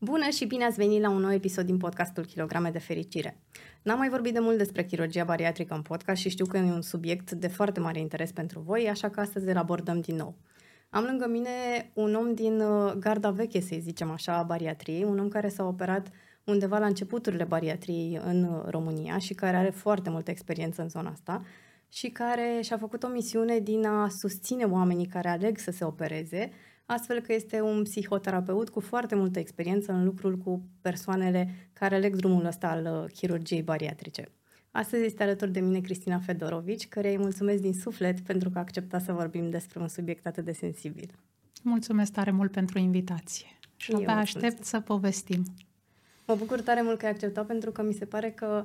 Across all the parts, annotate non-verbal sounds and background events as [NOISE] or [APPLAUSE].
Bună și bine ați venit la un nou episod din podcastul Kilograme de Fericire. N-am mai vorbit de mult despre chirurgia bariatrică în podcast și știu că e un subiect de foarte mare interes pentru voi, așa că astăzi îl abordăm din nou. Am lângă mine un om din uh, garda veche, să zicem așa, a bariatriei, un om care s-a operat undeva la începuturile bariatriei în uh, România și care are foarte multă experiență în zona asta și care și-a făcut o misiune din a susține oamenii care aleg să se opereze, astfel că este un psihoterapeut cu foarte multă experiență în lucrul cu persoanele care aleg drumul ăsta al uh, chirurgiei bariatrice. Astăzi este alături de mine Cristina Fedorovici, care îi mulțumesc din suflet pentru că a acceptat să vorbim despre un subiect atât de sensibil. Mulțumesc tare mult pentru invitație și abia aștept să povestim. Mă bucur tare mult că ai acceptat pentru că mi se pare că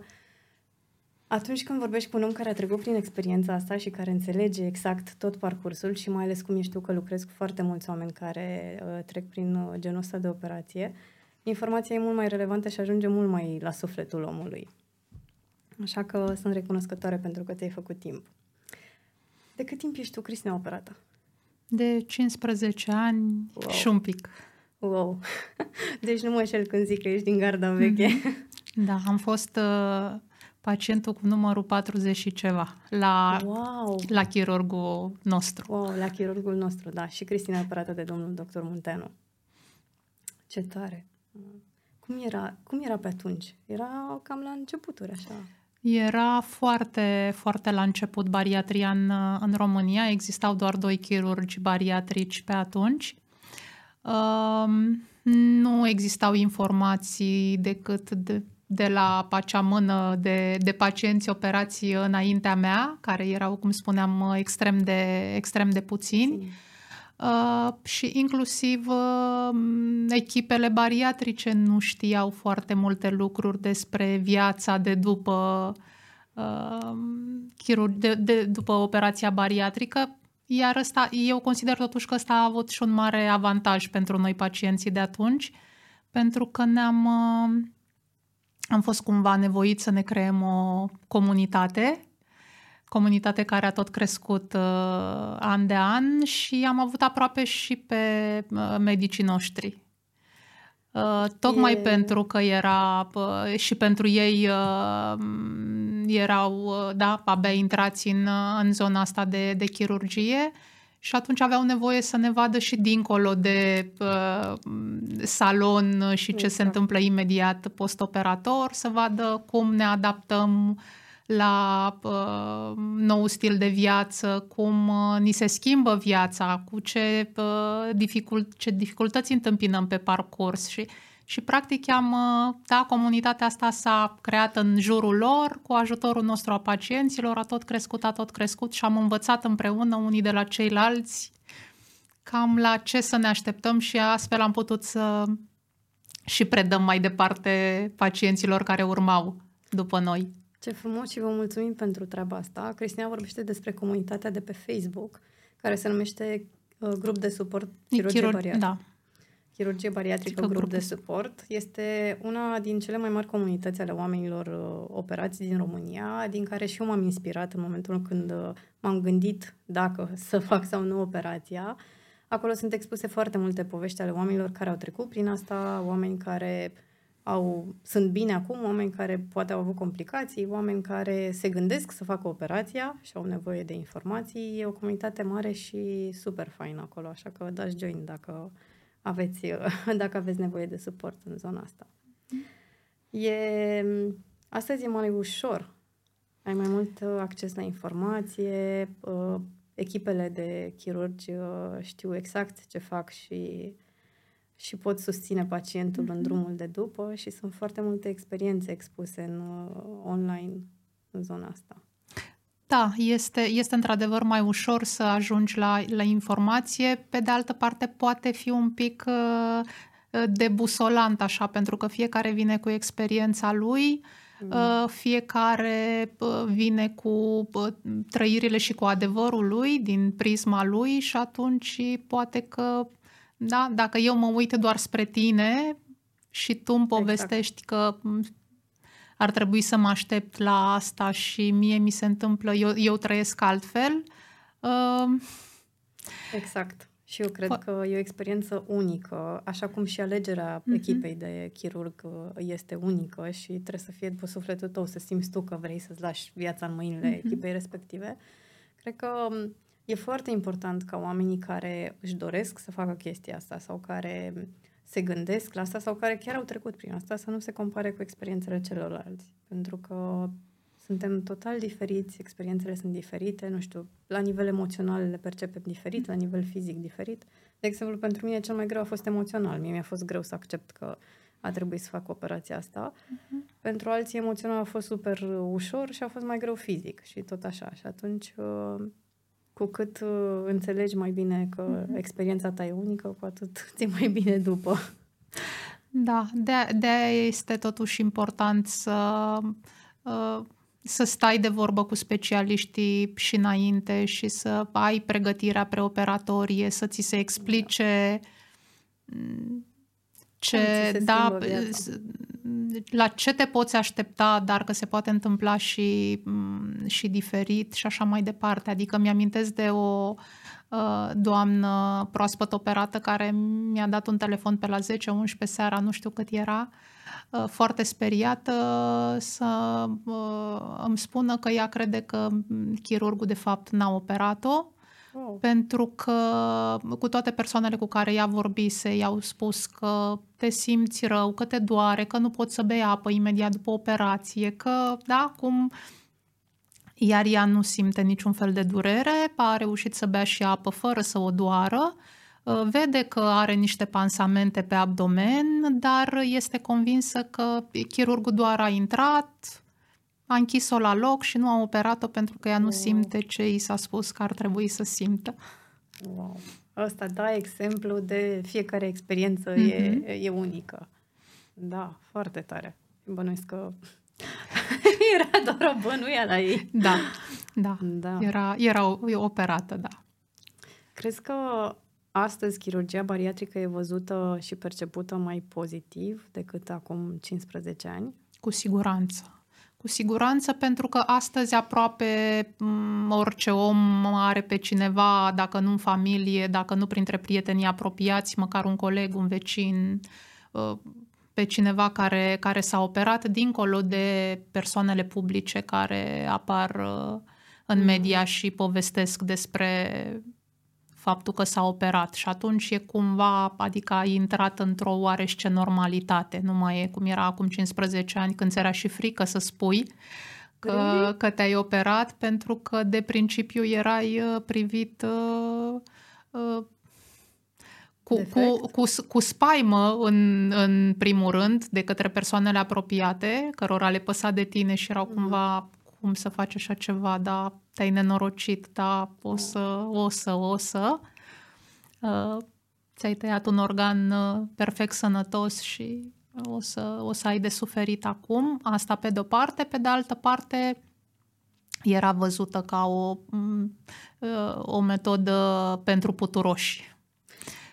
atunci când vorbești cu un om care a trecut prin experiența asta și care înțelege exact tot parcursul și mai ales cum ești tu că lucrezi cu foarte mulți oameni care uh, trec prin uh, genul ăsta de operație, informația e mult mai relevantă și ajunge mult mai la sufletul omului. Așa că sunt recunoscătoare pentru că ți-ai făcut timp. De cât timp ești tu, Cristina, operată? De 15 ani wow. și un pic. Wow! [LAUGHS] Deci nu mă înșel când zic că ești din garda veche. Da, am fost uh, pacientul cu numărul 40 și ceva la, wow. la chirurgul nostru. Wow, la chirurgul nostru, da. Și Cristina operată de domnul doctor Munteanu. Ce tare! Cum era, cum era pe atunci? Era cam la începuturi, așa. Era foarte, foarte la început bariatria în, în România. Existau doar doi chirurgi bariatrici pe atunci. Um, nu existau informații decât de, de la acea mână de, de pacienți operați înaintea mea, care erau, cum spuneam, extrem de, extrem de puțini. Sim. Uh, și inclusiv uh, echipele bariatrice nu știau foarte multe lucruri despre viața de după, uh, de, de, după operația bariatrică, iar ăsta, eu consider totuși că ăsta a avut și un mare avantaj pentru noi pacienții de atunci, pentru că ne-am uh, am fost cumva nevoiți să ne creăm o comunitate comunitate care a tot crescut uh, an de an și am avut aproape și pe uh, medicii noștri. Uh, tocmai e... pentru că era uh, și pentru ei uh, erau, uh, da, abia intrați în, uh, în zona asta de, de chirurgie și atunci aveau nevoie să ne vadă și dincolo de uh, salon și ce exact. se întâmplă imediat postoperator, să vadă cum ne adaptăm uh, la uh, nou stil de viață, cum uh, ni se schimbă viața, cu ce, uh, dificult, ce dificultăți întâmpinăm pe parcurs și și practic am, uh, da, comunitatea asta s-a creat în jurul lor, cu ajutorul nostru a pacienților, a tot crescut, a tot crescut și am învățat împreună unii de la ceilalți cam la ce să ne așteptăm și astfel am putut să și predăm mai departe pacienților care urmau după noi. Ce frumos și vă mulțumim pentru treaba asta. Cristina vorbește despre comunitatea de pe Facebook, care se numește uh, Grup de Suport Chirurgie Chirur- Bariatrică. Da. Chirurgie Bariatrică Grup, grup de Suport. Este una din cele mai mari comunități ale oamenilor uh, operați din România, din care și eu m-am inspirat în momentul când uh, m-am gândit dacă [LAUGHS] să fac sau nu operația. Acolo sunt expuse foarte multe povești ale oamenilor care au trecut prin asta, oameni care au, sunt bine acum, oameni care poate au avut complicații, oameni care se gândesc să facă operația și au nevoie de informații. E o comunitate mare și super faină acolo, așa că dați join dacă aveți, [LAUGHS] dacă aveți nevoie de suport în zona asta. E, astăzi e mai ușor. Ai mai mult acces la informație, uh, echipele de chirurgi uh, știu exact ce fac și și pot susține pacientul mm-hmm. în mhm. drumul de după și sunt foarte multe experiențe expuse în uh, online în zona asta. Da, este, este într-adevăr mai ușor să ajungi la, la informație. Pe de altă parte, poate fi un pic uh, debusolant așa, pentru că fiecare vine cu experiența lui, mm. uh, fiecare uh, vine cu uh, trăirile și cu adevărul lui, din prisma lui și atunci poate că da? Dacă eu mă uit doar spre tine și tu îmi povestești exact. că ar trebui să mă aștept la asta și mie mi se întâmplă, eu, eu trăiesc altfel. Uh... Exact. Și eu cred că e o experiență unică, așa cum și alegerea uh-huh. echipei de chirurg uh, este unică și trebuie să fie după sufletul tău, să simți tu că vrei să-ți lași viața în mâinile uh-huh. echipei respective. Cred că um, e foarte important ca oamenii care își doresc să facă chestia asta sau care se gândesc la asta sau care chiar au trecut prin asta să nu se compare cu experiențele celorlalți. Pentru că suntem total diferiți, experiențele sunt diferite, nu știu, la nivel emoțional le percepem diferit, la nivel fizic diferit. De exemplu, pentru mine cel mai greu a fost emoțional. Mie mi-a fost greu să accept că a trebuit să fac operația asta. Uh-huh. Pentru alții emoțional a fost super ușor și a fost mai greu fizic și tot așa. Și atunci, uh, cu cât uh, înțelegi mai bine că uh-huh. experiența ta e unică, cu atât [LAUGHS] ți mai bine după. Da, de, de este totuși important să uh, să stai de vorbă cu specialiștii și înainte și să ai pregătirea preoperatorie, să ți se explice mm, ce, da, la ce te poți aștepta, dar că se poate întâmpla și, mm, și diferit și așa mai departe. Adică mi-amintesc de o uh, doamnă proaspăt operată care mi-a dat un telefon pe la 10-11 seara, nu știu cât era, uh, Uh, foarte speriată să uh, îmi spună că ea crede că chirurgul de fapt n-a operat-o Oh. Pentru că cu toate persoanele cu care ea vorbise, i-au spus că te simți rău, că te doare, că nu poți să bei apă imediat după operație, că, da, cum... Iar ea nu simte niciun fel de durere, a reușit să bea și apă fără să o doară Uh, vede că are niște pansamente pe abdomen, dar este convinsă că chirurgul doar a intrat, a închis-o la loc și nu a operat-o pentru că ea nu wow. simte ce i s-a spus că ar trebui să simtă. Wow. Asta da exemplu de fiecare experiență mm-hmm. e, mhm. e unică. Da, foarte tare. Bănuiesc că [LAUGHS] era doar o bănuială la ei. Da, da. da. Era, era operată, da. Crezi că astăzi chirurgia bariatrică e văzută și percepută mai pozitiv decât acum 15 ani? Cu siguranță. Cu siguranță, pentru că astăzi aproape mm, orice om are pe cineva, dacă nu în familie, dacă nu printre prietenii apropiați, măcar un coleg, un vecin, uh, pe cineva care, care s-a operat, dincolo de persoanele publice care apar uh, în mm. media și povestesc despre faptul că s-a operat și atunci e cumva, adică a intrat într-o oarește normalitate, nu mai e cum era acum 15 ani când ți era și frică să spui că, că te-ai operat pentru că de principiu erai uh, privit uh, uh, cu, cu, cu, cu spaimă în, în primul rând de către persoanele apropiate, cărora le păsa de tine și erau mm-hmm. cumva cum să faci așa ceva, da, te-ai nenorocit, da, o să, o să, o să. Uh, ți-ai tăiat un organ uh, perfect sănătos și o să, o să ai de suferit acum. Asta pe de-o parte. Pe de altă parte, era văzută ca o, mm, uh, o metodă pentru puturoși.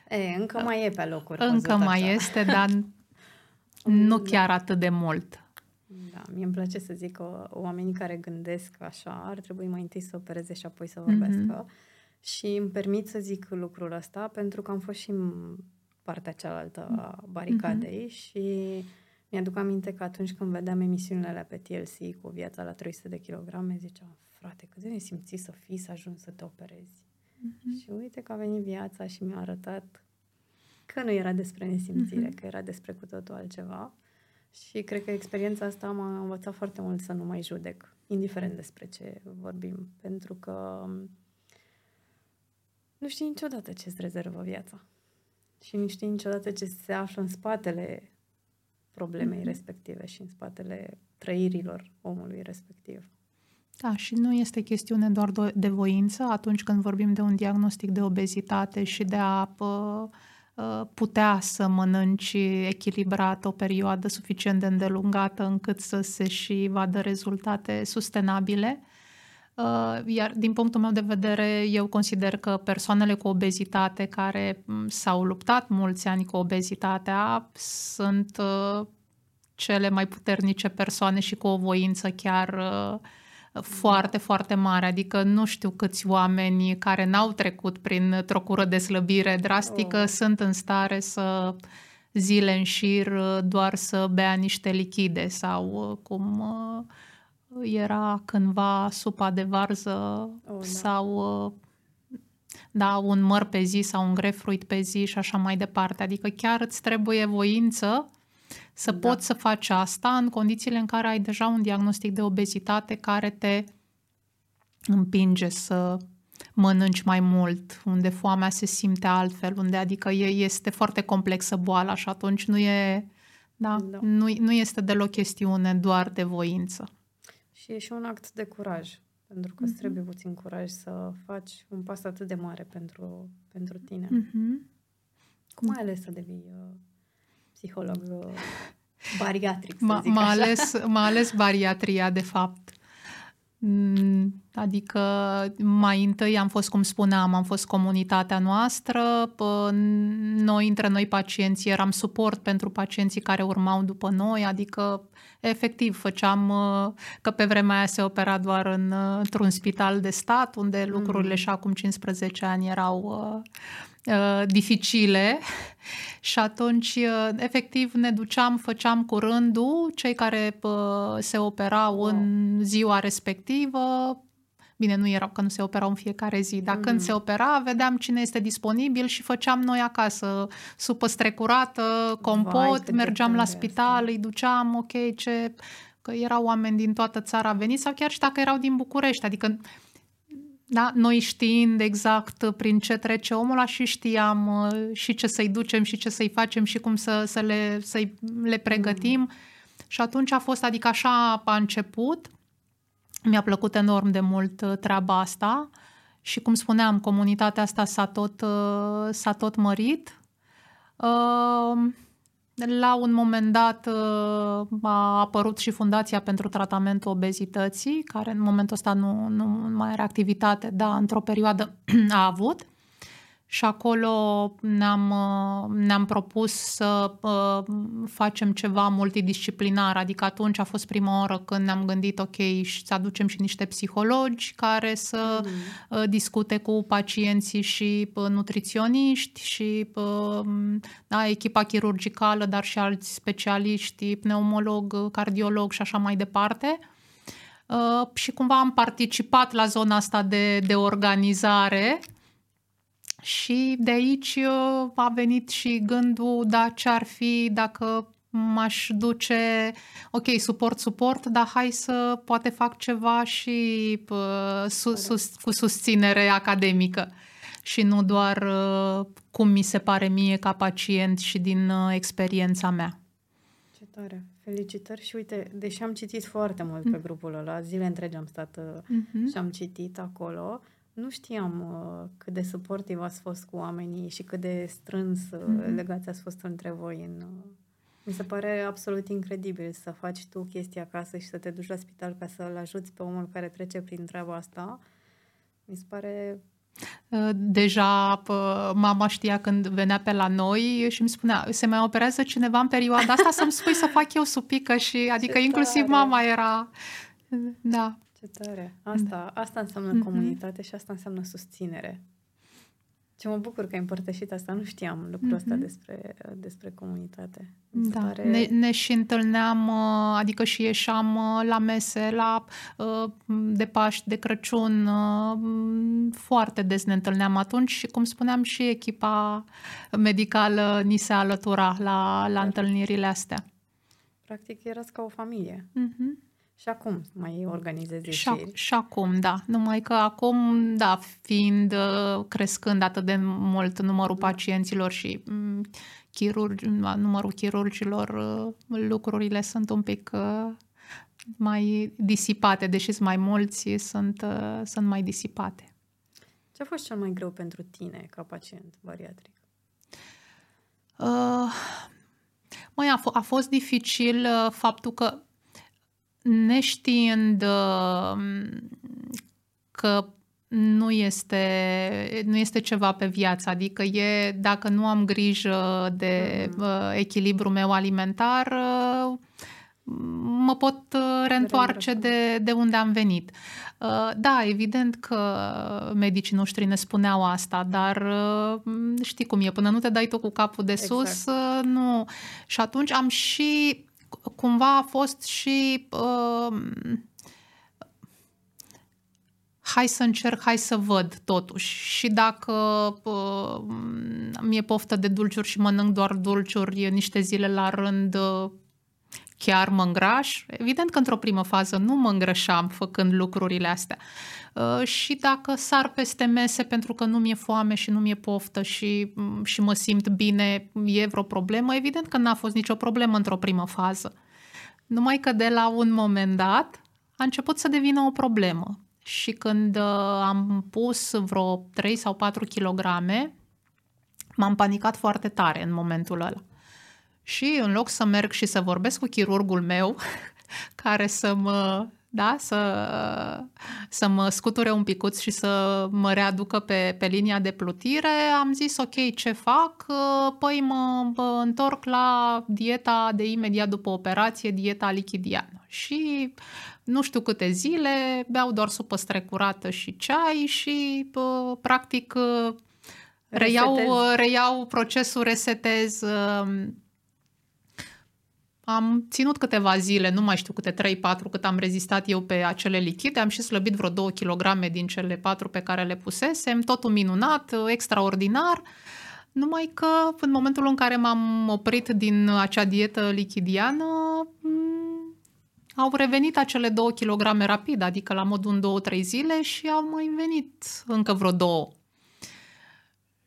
E, încă mai e pe locuri. Încă mai așa. este, dar [LAUGHS] nu chiar atât de mult. Da, mie îmi place să zic că oamenii care gândesc așa ar trebui mai întâi să opereze și apoi să vorbească. Mm-hmm. Și îmi permit să zic lucrul ăsta pentru că am fost și în partea cealaltă a baricadei mm-hmm. și mi-aduc aminte că atunci când vedeam emisiunile pe TLC cu viața la 300 de kilograme, ziceam, frate, cât de nesimțit să fii să ajungi să te operezi. Mm-hmm. Și uite că a venit viața și mi-a arătat că nu era despre nesimțire, mm-hmm. că era despre cu totul altceva. Și cred că experiența asta m-a învățat foarte mult să nu mai judec, indiferent despre ce vorbim, pentru că nu știi niciodată ce îți rezervă viața. Și nu știi niciodată ce se află în spatele problemei mm-hmm. respective și în spatele trăirilor omului respectiv. Da, și nu este chestiune doar de voință atunci când vorbim de un diagnostic de obezitate și de a uh, Uh, putea să mănânci echilibrat o perioadă suficient de îndelungată încât să se și vadă rezultate sustenabile. Uh, iar din punctul meu de vedere, eu consider că persoanele cu obezitate care mm, s-au luptat mulți ani cu obezitatea sunt uh, cele mai puternice persoane și cu o voință chiar foarte, foarte mare. Adică nu știu câți oameni care n-au trecut printr-o cură de slăbire drastică oh. sunt în stare să zile în șir doar să bea niște lichide sau cum era cândva supa de varză oh, da. sau da, un măr pe zi sau un grefruit pe zi și așa mai departe. Adică chiar îți trebuie voință să da. poți să faci asta în condițiile în care ai deja un diagnostic de obezitate care te împinge să mănânci mai mult, unde foamea se simte altfel, unde adică e, este foarte complexă boala și atunci nu e, da, da. Nu, nu este deloc chestiune doar de voință. Și e și un act de curaj, pentru că mm-hmm. îți trebuie puțin curaj să faci un pas atât de mare pentru, pentru tine. Mm-hmm. Cum ai ales să devii uh, psiholog uh, bariatric, să m- zic m-a așa. ales, m-a ales bariatria, de fapt. Mm, adică mai întâi am fost, cum spuneam, am fost comunitatea noastră, noi între noi pacienții eram suport pentru pacienții care urmau după noi, adică efectiv făceam, uh, că pe vremea aia se opera doar în, uh, într-un spital de stat, unde lucrurile mm. și acum 15 ani erau uh, Uh, dificile [LAUGHS] și atunci uh, efectiv ne duceam, făceam cu rândul cei care uh, se operau wow. în ziua respectivă, Bine, nu erau că nu se operau în fiecare zi, dar mm. când se opera, vedeam cine este disponibil și făceam noi acasă supă strecurată, compot, Vai, mergeam la spital, asta. îi duceam, ok, ce... Că erau oameni din toată țara veniți sau chiar și dacă erau din București, adică da? Noi știind exact prin ce trece omul ăla și știam uh, și ce să-i ducem și ce să-i facem și cum să, să le, să le pregătim. Mm. Și atunci a fost, adică așa a început. Mi-a plăcut enorm de mult uh, treaba asta și cum spuneam, comunitatea asta s-a tot, uh, s-a tot mărit. Uh, la un moment dat uh, a apărut și Fundația pentru Tratamentul Obezității, care în momentul ăsta nu, nu mai are activitate, dar într-o perioadă [CLEARS THROAT] a avut și acolo ne-am, uh, ne-am propus să uh, facem ceva multidisciplinar, adică atunci a fost prima oară când ne-am gândit, ok, și să aducem și niște psihologi care să mm. discute cu pacienții și nutriționiști și da, echipa chirurgicală, dar și alți specialiști, pneumolog, cardiolog și așa mai departe. Uh, și cumva am participat la zona asta de, de organizare și de aici uh, a venit și gândul, da, ce ar fi dacă m-aș duce, ok, suport, suport, dar hai să poate fac ceva și uh, sus, sus, cu susținere academică și nu doar uh, cum mi se pare mie ca pacient și din uh, experiența mea. Ce tare! Felicitări și uite, deși am citit foarte mult mm. pe grupul ăla, zile întregi am stat uh, mm-hmm. și am citit acolo, nu știam uh, cât de suportiv ați fost cu oamenii și cât de strâns uh, mm-hmm. legați ați fost între voi. În, uh, mi se pare absolut incredibil să faci tu chestia acasă și să te duci la spital ca să-l ajuți pe omul care trece prin treaba asta. Mi se pare uh, Deja mama știa când venea pe la noi și îmi spunea, se mai operează cineva în perioada asta să-mi spui să fac eu supică și adică Ce inclusiv tare. mama era da. Ce tare! Asta, asta înseamnă mm-hmm. comunitate și asta înseamnă susținere. Ce mă bucur că ai împărtășit asta. Nu știam lucrul ăsta mm-hmm. despre, despre comunitate. Da, pare... ne, ne și întâlneam, uh, adică și ieșeam uh, la mese, la uh, de Paști, de Crăciun, foarte des ne întâlneam atunci și, cum spuneam, și echipa medicală ni se alătura la, la întâlnirile astea. Practic, erați ca o familie. Mm-hmm. Și acum mai organizezi și, ac- și acum, da. Numai că acum, da, fiind uh, crescând atât de mult numărul da. pacienților și mm, chirurgi, numărul chirurgilor, uh, lucrurile sunt un pic uh, mai disipate, deși sunt mai mulți, sunt, sunt mai disipate. Ce a fost cel mai greu pentru tine ca pacient bariatric? Uh, mai a, f- a fost dificil uh, faptul că neștiind uh, că nu este, nu este ceva pe viață, adică e, dacă nu am grijă de mm-hmm. uh, echilibru meu alimentar, uh, mă pot uh, reîntoarce de, de unde am venit. Uh, da, evident că medicii noștri ne spuneau asta, dar știi cum e, până nu te dai tu cu capul de sus, exact. nu. Și atunci am și, cumva a fost și... Uh, hai să încerc, hai să văd totuși. Și dacă uh, mi-e poftă de dulciuri și mănânc doar dulciuri niște zile la rând, uh, chiar mă îngraș. Evident că într-o primă fază nu mă îngrășam făcând lucrurile astea. Uh, și dacă sar peste mese pentru că nu mi-e foame și nu mi-e poftă și, mm, și mă simt bine, e vreo problemă, evident că n-a fost nicio problemă într-o primă fază. Numai că de la un moment dat a început să devină o problemă și când uh, am pus vreo 3 sau 4 kg, m-am panicat foarte tare în momentul ăla. Și în loc să merg și să vorbesc cu chirurgul meu, [LAUGHS] care să mă, da, să, să mă scuture un picuț și să mă readucă pe, pe linia de plutire, am zis ok, ce fac? Păi mă, mă întorc la dieta de imediat după operație, dieta lichidiană. Și nu știu câte zile, beau doar supă strecurată și ceai și practic reiau, reiau procesul, resetez. Am ținut câteva zile, nu mai știu câte 3-4 cât am rezistat eu pe acele lichide, am și slăbit vreo 2 kg din cele 4 pe care le pusesem, totul minunat, extraordinar. Numai că în momentul în care m-am oprit din acea dietă lichidiană, au revenit acele două kilograme rapid, adică la modul în două, trei zile și au mai venit încă vreo două.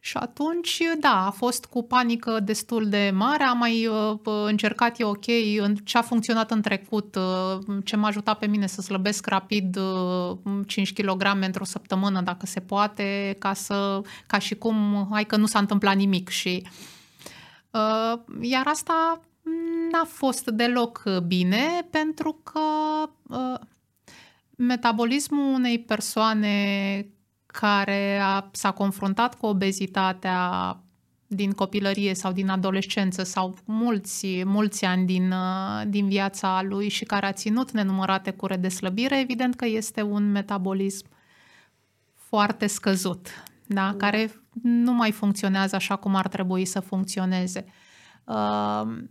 Și atunci, da, a fost cu panică destul de mare, am mai uh, încercat eu ok în ce a funcționat în trecut, uh, ce m-a ajutat pe mine să slăbesc rapid uh, 5 kg într-o săptămână, dacă se poate, ca, să, ca și cum, hai că nu s-a întâmplat nimic și... Uh, iar asta n-a fost deloc uh, bine pentru că uh, metabolismul unei persoane care a, s-a confruntat cu obezitatea din copilărie sau din adolescență sau mulți, mulți ani din, uh, din viața lui și care a ținut nenumărate cure de slăbire, evident că este un metabolism foarte scăzut, da? da. care nu mai funcționează așa cum ar trebui să funcționeze. Uh,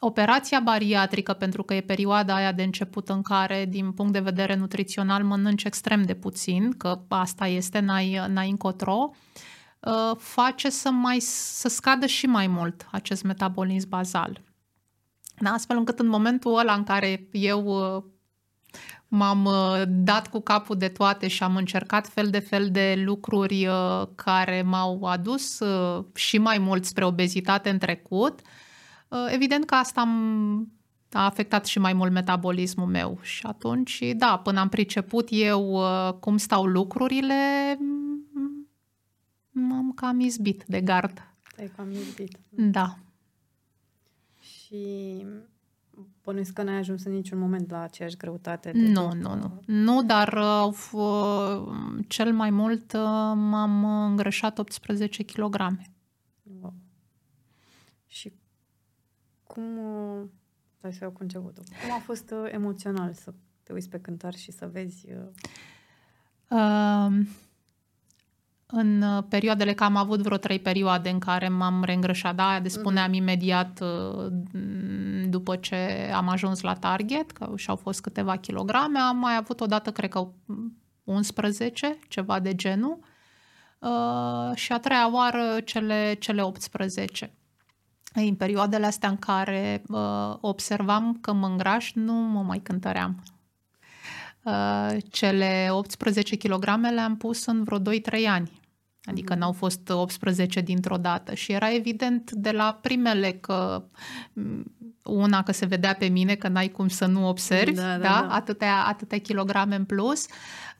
operația bariatrică, pentru că e perioada aia de început în care, din punct de vedere nutrițional, mănânci extrem de puțin, că asta este, n-ai, n-ai încotro, uh, face să, mai, să scadă și mai mult acest metabolism bazal. Da? Astfel încât în momentul ăla în care eu uh, m-am uh, dat cu capul de toate și am încercat fel de fel de lucruri care m-au adus și mai mult spre obezitate în trecut, Uh, evident că asta a afectat și mai mult metabolismul meu și atunci, da, până am priceput eu uh, cum stau lucrurile, m-am cam izbit de gard. Ai cam izbit. Da. Și bănuiesc că n-ai ajuns în niciun moment la aceeași greutate. De nu, nu, nu. Nu, dar uh, cel mai mult uh, m-am îngrășat 18 kg. Wow. Și cum, uh, stai să iau cu începutul, cum a fost uh, emoțional să te uiți pe cântar și să vezi... Uh... Uh, în perioadele, că am avut vreo trei perioade în care m-am reîngrășat, da, de spuneam uh-huh. imediat uh, după ce am ajuns la target, că și-au fost câteva kilograme, am mai avut odată, cred că 11, ceva de genul, uh, și a treia oară cele, cele 18 în perioadele astea în care uh, observam că mă îngraș, nu mă mai cântăream. Uh, cele 18 kg le-am pus în vreo 2-3 ani. Adică mm-hmm. n-au fost 18 dintr-o dată și era evident de la primele că mm, una că se vedea pe mine că n-ai cum să nu observi, da, da, da? da. Atâtea, atâtea kilograme în plus.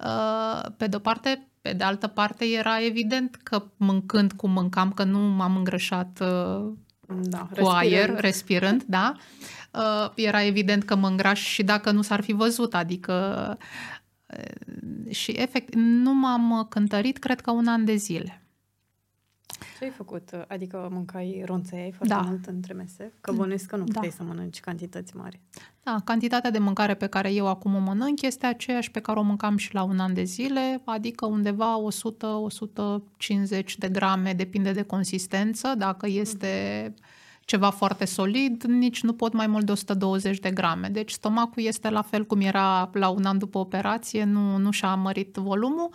Uh, pe de-o parte, pe de altă parte era evident că mâncând cum mâncam, că nu m-am îngrășat uh, da, cu respirând. aer, respirând, da, uh, era evident că mă îngraș și dacă nu s-ar fi văzut, adică uh, și efect, nu m-am cântărit, cred că un an de zile. Ce ai făcut? Adică mâncai ronțăiai foarte da. mult între mese? Că bănuiesc că nu puteai da. să mănânci cantități mari. Da, cantitatea de mâncare pe care eu acum o mănânc este aceeași pe care o mâncam și la un an de zile, adică undeva 100-150 de grame, depinde de consistență. Dacă este ceva foarte solid, nici nu pot mai mult de 120 de grame. Deci stomacul este la fel cum era la un an după operație, nu, nu și-a mărit volumul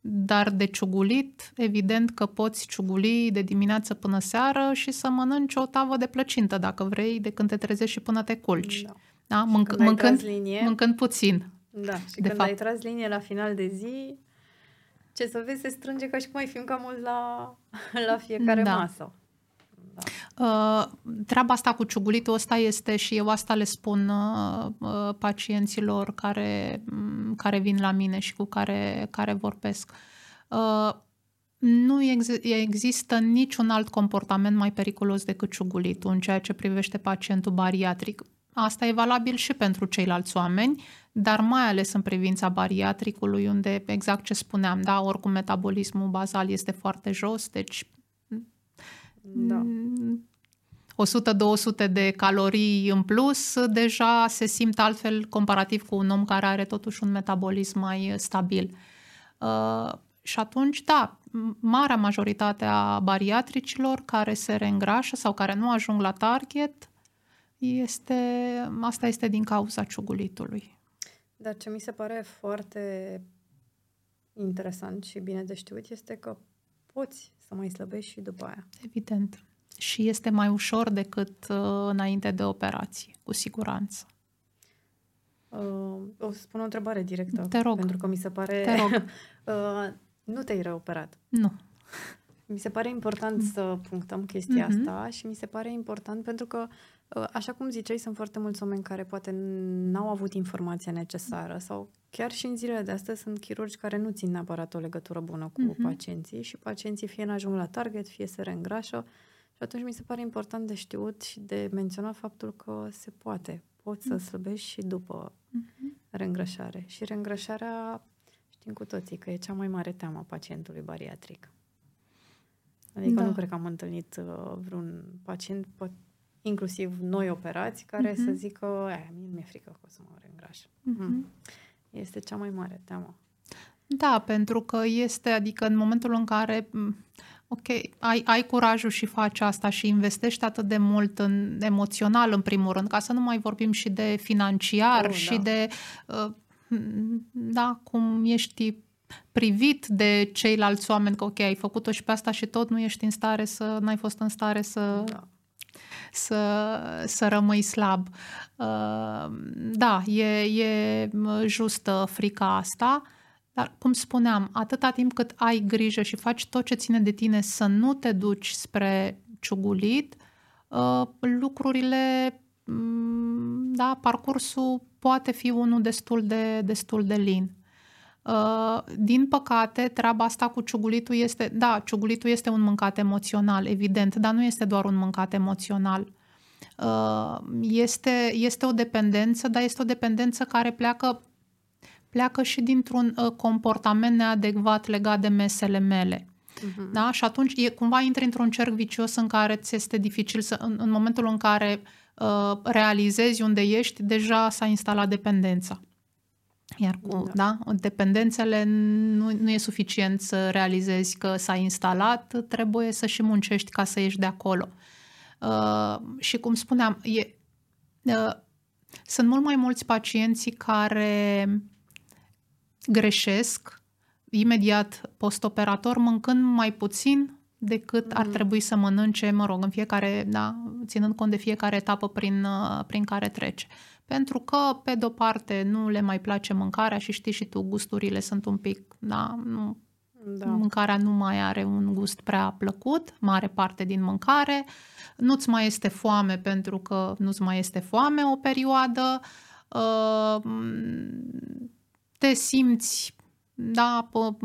dar de ciugulit, evident că poți ciuguli de dimineață până seară și să mănânci o tavă de plăcintă, dacă vrei, de când te trezești și până te culci. Da. Da? Mânc- mâncând, linie, mâncând puțin. Da, și de când fapt. ai tras linie la final de zi, ce să vezi, se strânge ca și cum ai fi mult la, [LAUGHS] la fiecare da. masă. Uh, treaba asta cu ciugulitul ăsta este și eu asta le spun uh, uh, pacienților care, um, care vin la mine și cu care, care vorbesc. Uh, nu ex- există niciun alt comportament mai periculos decât ciugulitul în ceea ce privește pacientul bariatric. Asta e valabil și pentru ceilalți oameni, dar mai ales în privința bariatricului, unde, exact ce spuneam, da, oricum metabolismul bazal este foarte jos, deci da. 100-200 de calorii în plus, deja se simt altfel comparativ cu un om care are totuși un metabolism mai stabil. Uh, și atunci, da, marea majoritate a bariatricilor care se reîngrașă sau care nu ajung la target, este, asta este din cauza ciugulitului. Dar ce mi se pare foarte interesant și bine de știut este că poți să mai slăbești și după aia. Evident. Și este mai ușor decât uh, înainte de operație, cu siguranță. Uh, o să spun o întrebare directă. Te rog. Pentru că mi se pare... Te rog. [LAUGHS] uh, nu te-ai reoperat. Nu. Mi se pare important să punctăm chestia mm-hmm. asta și mi se pare important pentru că, uh, așa cum ziceai, sunt foarte mulți oameni care poate n-au avut informația necesară sau chiar și în zilele de astăzi sunt chirurgi care nu țin neapărat o legătură bună cu mm-hmm. pacienții și pacienții fie n-ajung la target, fie se reîngrașă și atunci mi se pare important de știut și de menționat faptul că se poate. Poți să mhm. slăbești și după mm-hmm. reîngrășare. Și reîngrășarea știm cu toții că e cea mai mare teamă a pacientului bariatric. Adică da. nu cred că am întâlnit uh, vreun pacient, inclusiv noi operați, care mm-hmm. să zică, aia, mie mi-e frică că o să mă reîngraș. Mm-hmm. Mm. Este cea mai mare teamă. Da, pentru că este, adică în momentul în care, ok, ai, ai curajul și faci asta și investești atât de mult în emoțional, în primul rând, ca să nu mai vorbim și de financiar oh, și da. de, uh, da, cum ești privit de ceilalți oameni că ok, ai făcut-o și pe asta și tot nu ești în stare să, n-ai fost în stare să, da. Să, să rămâi slab. Uh, da, e, e justă frica asta, dar cum spuneam, atâta timp cât ai grijă și faci tot ce ține de tine să nu te duci spre ciugulit, uh, lucrurile, mm, da, parcursul poate fi unul destul de, destul de lin. Uh, din păcate, treaba asta cu ciugulitul este, da, ciugulitul este un mâncat emoțional, evident, dar nu este doar un mâncat emoțional. Uh, este, este o dependență, dar este o dependență care pleacă, pleacă și dintr-un uh, comportament neadecvat legat de mesele mele. Uh-huh. Da? Și atunci e, cumva intri într-un cerc vicios în care ți este dificil să, în, în momentul în care uh, realizezi unde ești, deja s-a instalat dependența. Iar cu da. Da, dependențele nu, nu e suficient să realizezi că s-a instalat, trebuie să și muncești ca să ieși de acolo. Uh, și cum spuneam, e, uh, sunt mult mai mulți pacienții care greșesc imediat postoperator mâncând mai puțin decât mm. ar trebui să mănânce, mă rog, în fiecare, da, ținând cont de fiecare etapă prin, uh, prin care trece. Pentru că, pe de-o parte, nu le mai place mâncarea și știi și tu, gusturile sunt un pic, da, nu, da. mâncarea nu mai are un gust prea plăcut, mare parte din mâncare, nu-ți mai este foame pentru că nu-ți mai este foame o perioadă, uh, te simți da, pă,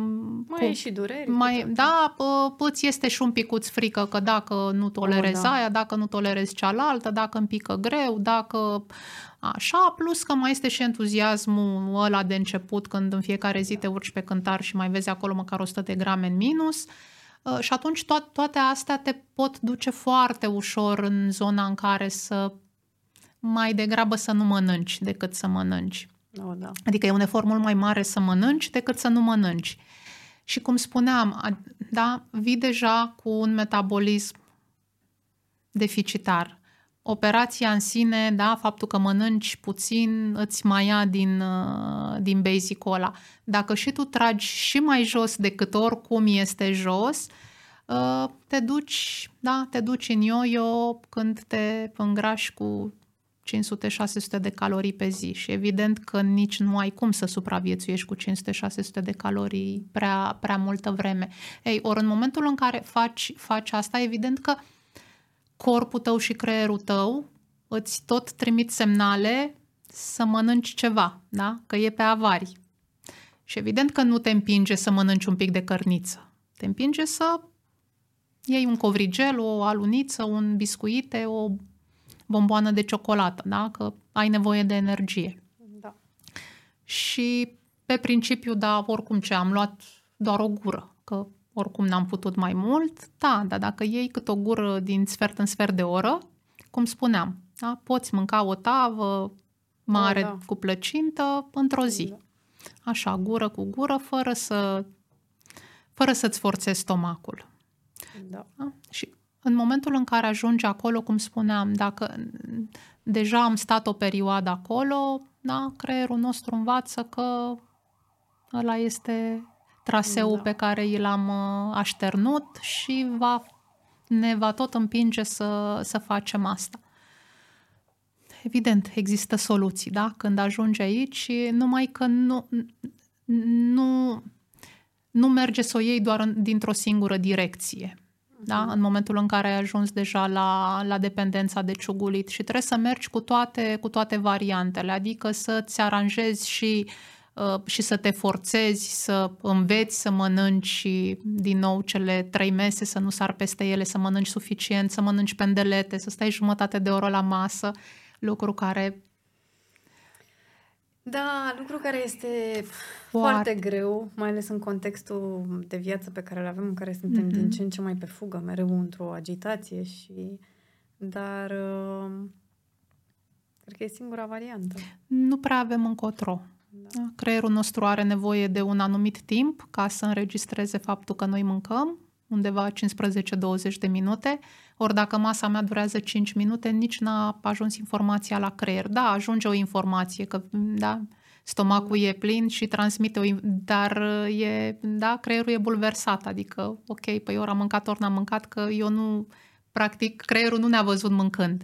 mai cu, e și dureri. Mai, da, pă, îți este și un picuț frică că dacă nu tolerezi oh, da. aia, dacă nu tolerezi cealaltă, dacă îmi pică greu, dacă așa, plus că mai este și entuziasmul ăla de început când în fiecare zi te urci pe cântar și mai vezi acolo măcar 100 de grame în minus. Uh, și atunci to- toate astea te pot duce foarte ușor în zona în care să mai degrabă să nu mănânci decât să mănânci. Oh, da. Adică e un efort mult mai mare să mănânci decât să nu mănânci. Și cum spuneam, da, vii deja cu un metabolism deficitar. Operația în sine, da, faptul că mănânci puțin îți mai ia din, uh, din basic ăla. Dacă și tu tragi și mai jos decât oricum este jos, uh, te duci, da, te duci în yo-yo când te îngrași cu 500-600 de calorii pe zi și evident că nici nu ai cum să supraviețuiești cu 500-600 de calorii prea, prea multă vreme. Ei, ori în momentul în care faci, faci asta, evident că corpul tău și creierul tău îți tot trimit semnale să mănânci ceva, da? că e pe avari. Și evident că nu te împinge să mănânci un pic de cărniță. Te împinge să iei un covrigel, o aluniță, un biscuite, o bomboană de ciocolată, da? că ai nevoie de energie. Da. Și pe principiu, da, oricum ce, am luat doar o gură, că oricum n-am putut mai mult, da, dar dacă iei cât o gură din sfert în sfert de oră, cum spuneam, da, poți mânca o tavă mare da, da. cu plăcintă într-o zi. Da. Așa, gură cu gură, fără să fără să-ți forțezi stomacul. Da. da? Și în momentul în care ajungi acolo, cum spuneam, dacă deja am stat o perioadă acolo, da, creierul nostru învață că ăla este traseul da. pe care i l-am uh, așternut și va, ne va tot împinge să, să facem asta. Evident, există soluții, da? Când ajungi aici, numai că nu, nu, nu merge să o iei doar în, dintr-o singură direcție da? în momentul în care ai ajuns deja la, la dependența de ciugulit și trebuie să mergi cu toate, cu toate variantele, adică să-ți aranjezi și, uh, și să te forțezi să înveți să mănânci și din nou cele trei mese, să nu sar peste ele, să mănânci suficient, să mănânci pendelete, să stai jumătate de oră la masă, lucru care da, lucru care este foarte, foarte greu, mai ales în contextul de viață pe care îl avem, în care suntem mm-hmm. din ce în ce mai pe fugă, mereu într-o agitație și... Dar... Uh, cred că e singura variantă. Nu prea avem încotro. Da. Creierul nostru are nevoie de un anumit timp ca să înregistreze faptul că noi mâncăm, undeva 15-20 de minute, ori dacă masa mea durează 5 minute, nici n-a ajuns informația la creier. Da, ajunge o informație, că da, stomacul e plin și transmite o, dar e, da, creierul e bulversat, adică, ok, păi ori am mâncat, ori n-am mâncat, că eu nu, practic, creierul nu ne-a văzut mâncând.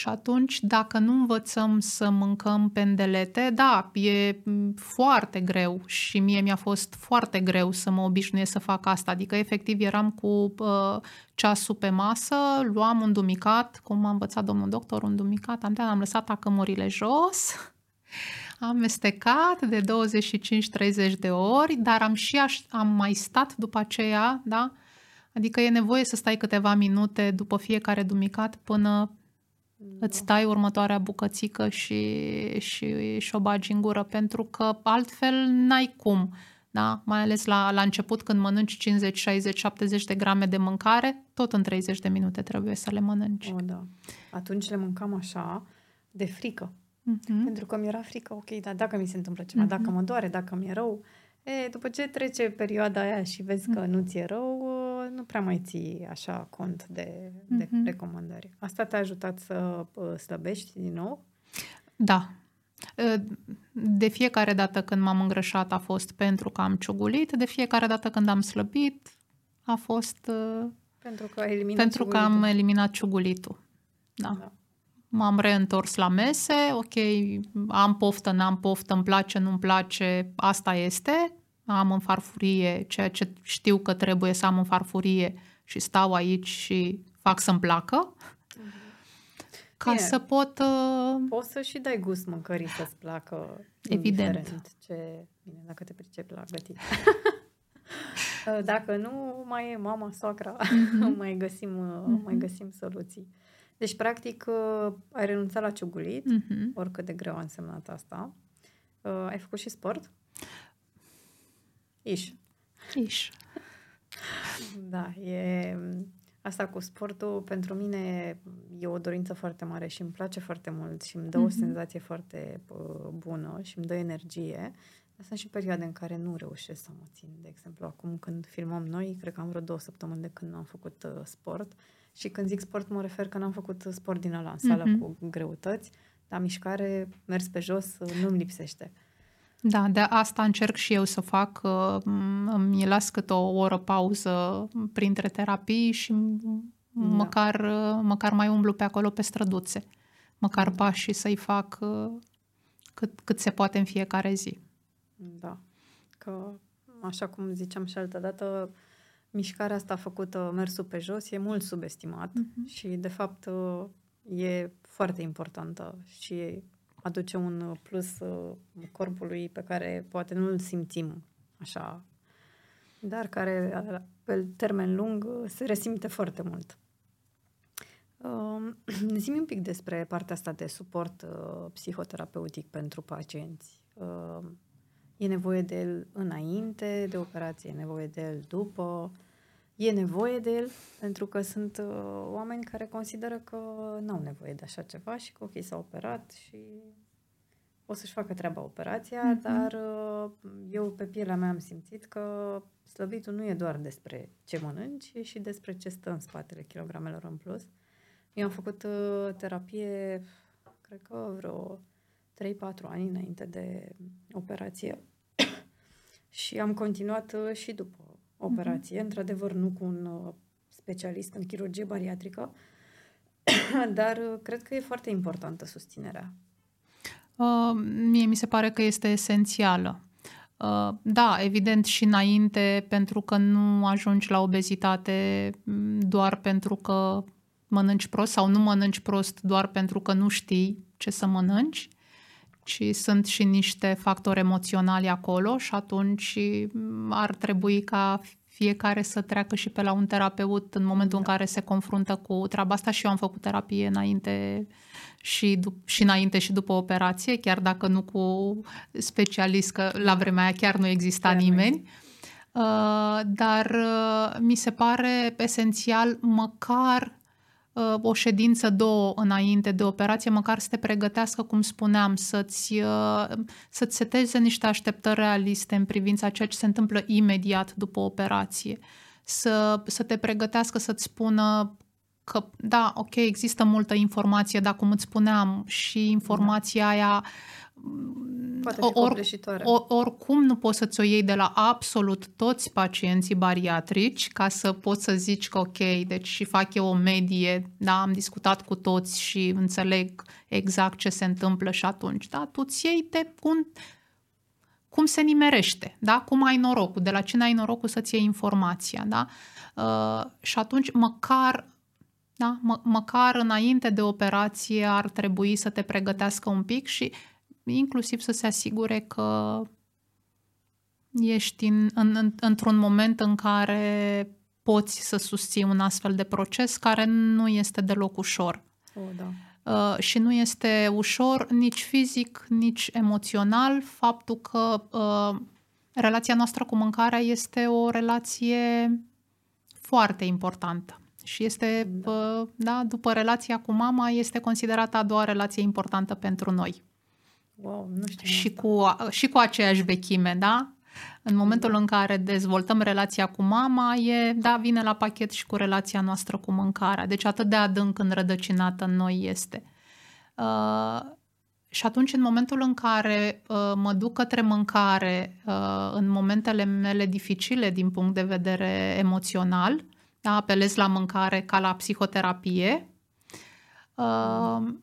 Și atunci, dacă nu învățăm să mâncăm pendelete, da, e foarte greu și mie mi-a fost foarte greu să mă obișnuiesc să fac asta. Adică, efectiv, eram cu uh, ceasul pe masă, luam un dumicat, cum a învățat domnul doctor, un dumicat, am, am lăsat acămurile jos, [LAUGHS] am mestecat de 25-30 de ori, dar am și aș, am mai stat după aceea, da? Adică e nevoie să stai câteva minute după fiecare dumicat până da. Îți tai următoarea bucățică și, și, și o bagi în gură, pentru că altfel n-ai cum. Da? Mai ales la, la început când mănânci 50, 60, 70 de grame de mâncare, tot în 30 de minute trebuie să le mănânci. O, da. Atunci le mâncam așa, de frică. Uh-huh. Pentru că mi-era frică, ok, dar dacă mi se întâmplă ceva, uh-huh. dacă mă doare, dacă mi-e rău, e, după ce trece perioada aia și vezi că uh-huh. nu ți-e rău, nu prea mai ții așa cont de, de uh-huh. recomandări. Asta te-a ajutat să uh, slăbești din nou? Da. Uh, de fiecare dată când m-am îngrășat a fost pentru că am ciugulit, de fiecare dată când am slăbit a fost uh, pentru că, ai eliminat pentru că am eliminat ciugulitul. Da. da. M-am reîntors la mese, ok, am poftă, n-am poftă, îmi place, nu-mi place, asta este, am în farfurie ceea ce știu că trebuie să am în farfurie și stau aici și fac să-mi placă. Ca Bine. să pot... Uh... Poți să și dai gust mâncării să-ți placă. Evident. Ce... Bine, dacă te pricepi la gătit. [LAUGHS] dacă nu, mai e mama, soacra. Mm-hmm. [LAUGHS] mai, găsim, mm-hmm. mai găsim soluții. Deci, practic, uh, ai renunțat la ciugulit, mm-hmm. oricât de greu a însemnat asta. Uh, ai făcut și sport? Iș. Iș. Da, e... Asta cu sportul, pentru mine e o dorință foarte mare și îmi place foarte mult și îmi dă mm-hmm. o mhm. senzație foarte bună și îmi dă energie. Dar sunt și perioade în care nu reușesc să mă țin. De exemplu, acum când filmăm noi, cred că am vreo două săptămâni de când am făcut uh, sport. Și când zic sport, mă refer că n-am făcut sport din ăla, în sală mm-hmm. cu greutăți, dar mișcare, mers pe jos, uh, nu-mi lipsește. Da, de asta încerc și eu să fac. Uh, îmi las câte o oră pauză printre terapii și da. măcar, măcar mai umblu pe acolo pe străduțe. Măcar da. pașii să-i fac cât, cât se poate în fiecare zi. Da. Că, așa cum ziceam și altă dată, mișcarea asta făcută mersul pe jos e mult subestimat uh-huh. și, de fapt, e foarte importantă și aduce un plus uh, corpului pe care poate nu-l simțim așa, dar care pe termen lung se resimte foarte mult. [CLEARS THROAT] Uh, zi un pic despre partea asta de suport uh, psihoterapeutic pentru pacienți. Uh, e nevoie de el înainte de operație, e nevoie de el după, e nevoie de el pentru că sunt uh, oameni care consideră că nu au nevoie de așa ceva și că ok, s-a operat și o să-și facă treaba operația, mm-hmm. dar uh, eu pe pielea mea am simțit că slăbitul nu e doar despre ce mănânci, e și despre ce stă în spatele kilogramelor în plus. Eu am făcut uh, terapie, cred că vreo 3-4 ani înainte de operație [COUGHS] și am continuat uh, și după operație, mm-hmm. într-adevăr nu cu un uh, specialist în chirurgie bariatrică, [CLEARS THROAT] dar uh, cred că e foarte importantă susținerea. Uh, mie mi se pare că este esențială. Uh, da, evident și înainte, pentru că nu ajungi la obezitate mm, doar pentru că mănânci prost sau nu mănânci prost doar pentru că nu știi ce să mănânci, ci sunt și niște factori emoționali acolo și atunci ar trebui ca fiecare să treacă și pe la un terapeut în momentul în care se confruntă cu treaba asta. Și eu am făcut terapie înainte și, dup- și înainte și după operație, chiar dacă nu cu specialist, că la vremea aia chiar nu exista chiar nimeni. Uh, dar uh, mi se pare esențial măcar Uh, o ședință, două înainte de operație, măcar să te pregătească, cum spuneam, să-ți, uh, să-ți seteze niște așteptări realiste în privința ceea ce se întâmplă imediat după operație. Să, să te pregătească să-ți spună că, da, ok, există multă informație, dar cum îți spuneam, și informația aia Poate fi or, or, oricum nu poți să-ți o iei de la absolut toți pacienții bariatrici ca să poți să zici că ok, deci și fac eu o medie, da, am discutat cu toți și înțeleg exact ce se întâmplă și atunci, da, tu ți iei de cum, cum se nimerește, da, cum ai norocul, de la cine ai norocul să-ți iei informația, da, uh, și atunci măcar da, mă, măcar înainte de operație ar trebui să te pregătească un pic și inclusiv să se asigure că ești în, în, în, într-un moment în care poți să susții un astfel de proces care nu este deloc ușor. Oh, da. Uh, și nu este ușor nici fizic, nici emoțional faptul că uh, relația noastră cu mâncarea este o relație foarte importantă. Și este, da. Uh, da, după relația cu mama, este considerată a doua relație importantă pentru noi. Wow, nu știu. Și cu, și cu aceeași vechime, da? În momentul în care dezvoltăm relația cu mama, e, da, vine la pachet și cu relația noastră cu mâncarea. Deci atât de adânc înrădăcinată în noi este. Uh, și atunci, în momentul în care uh, mă duc către mâncare, uh, în momentele mele dificile din punct de vedere emoțional, da, apelez la mâncare ca la psihoterapie uh,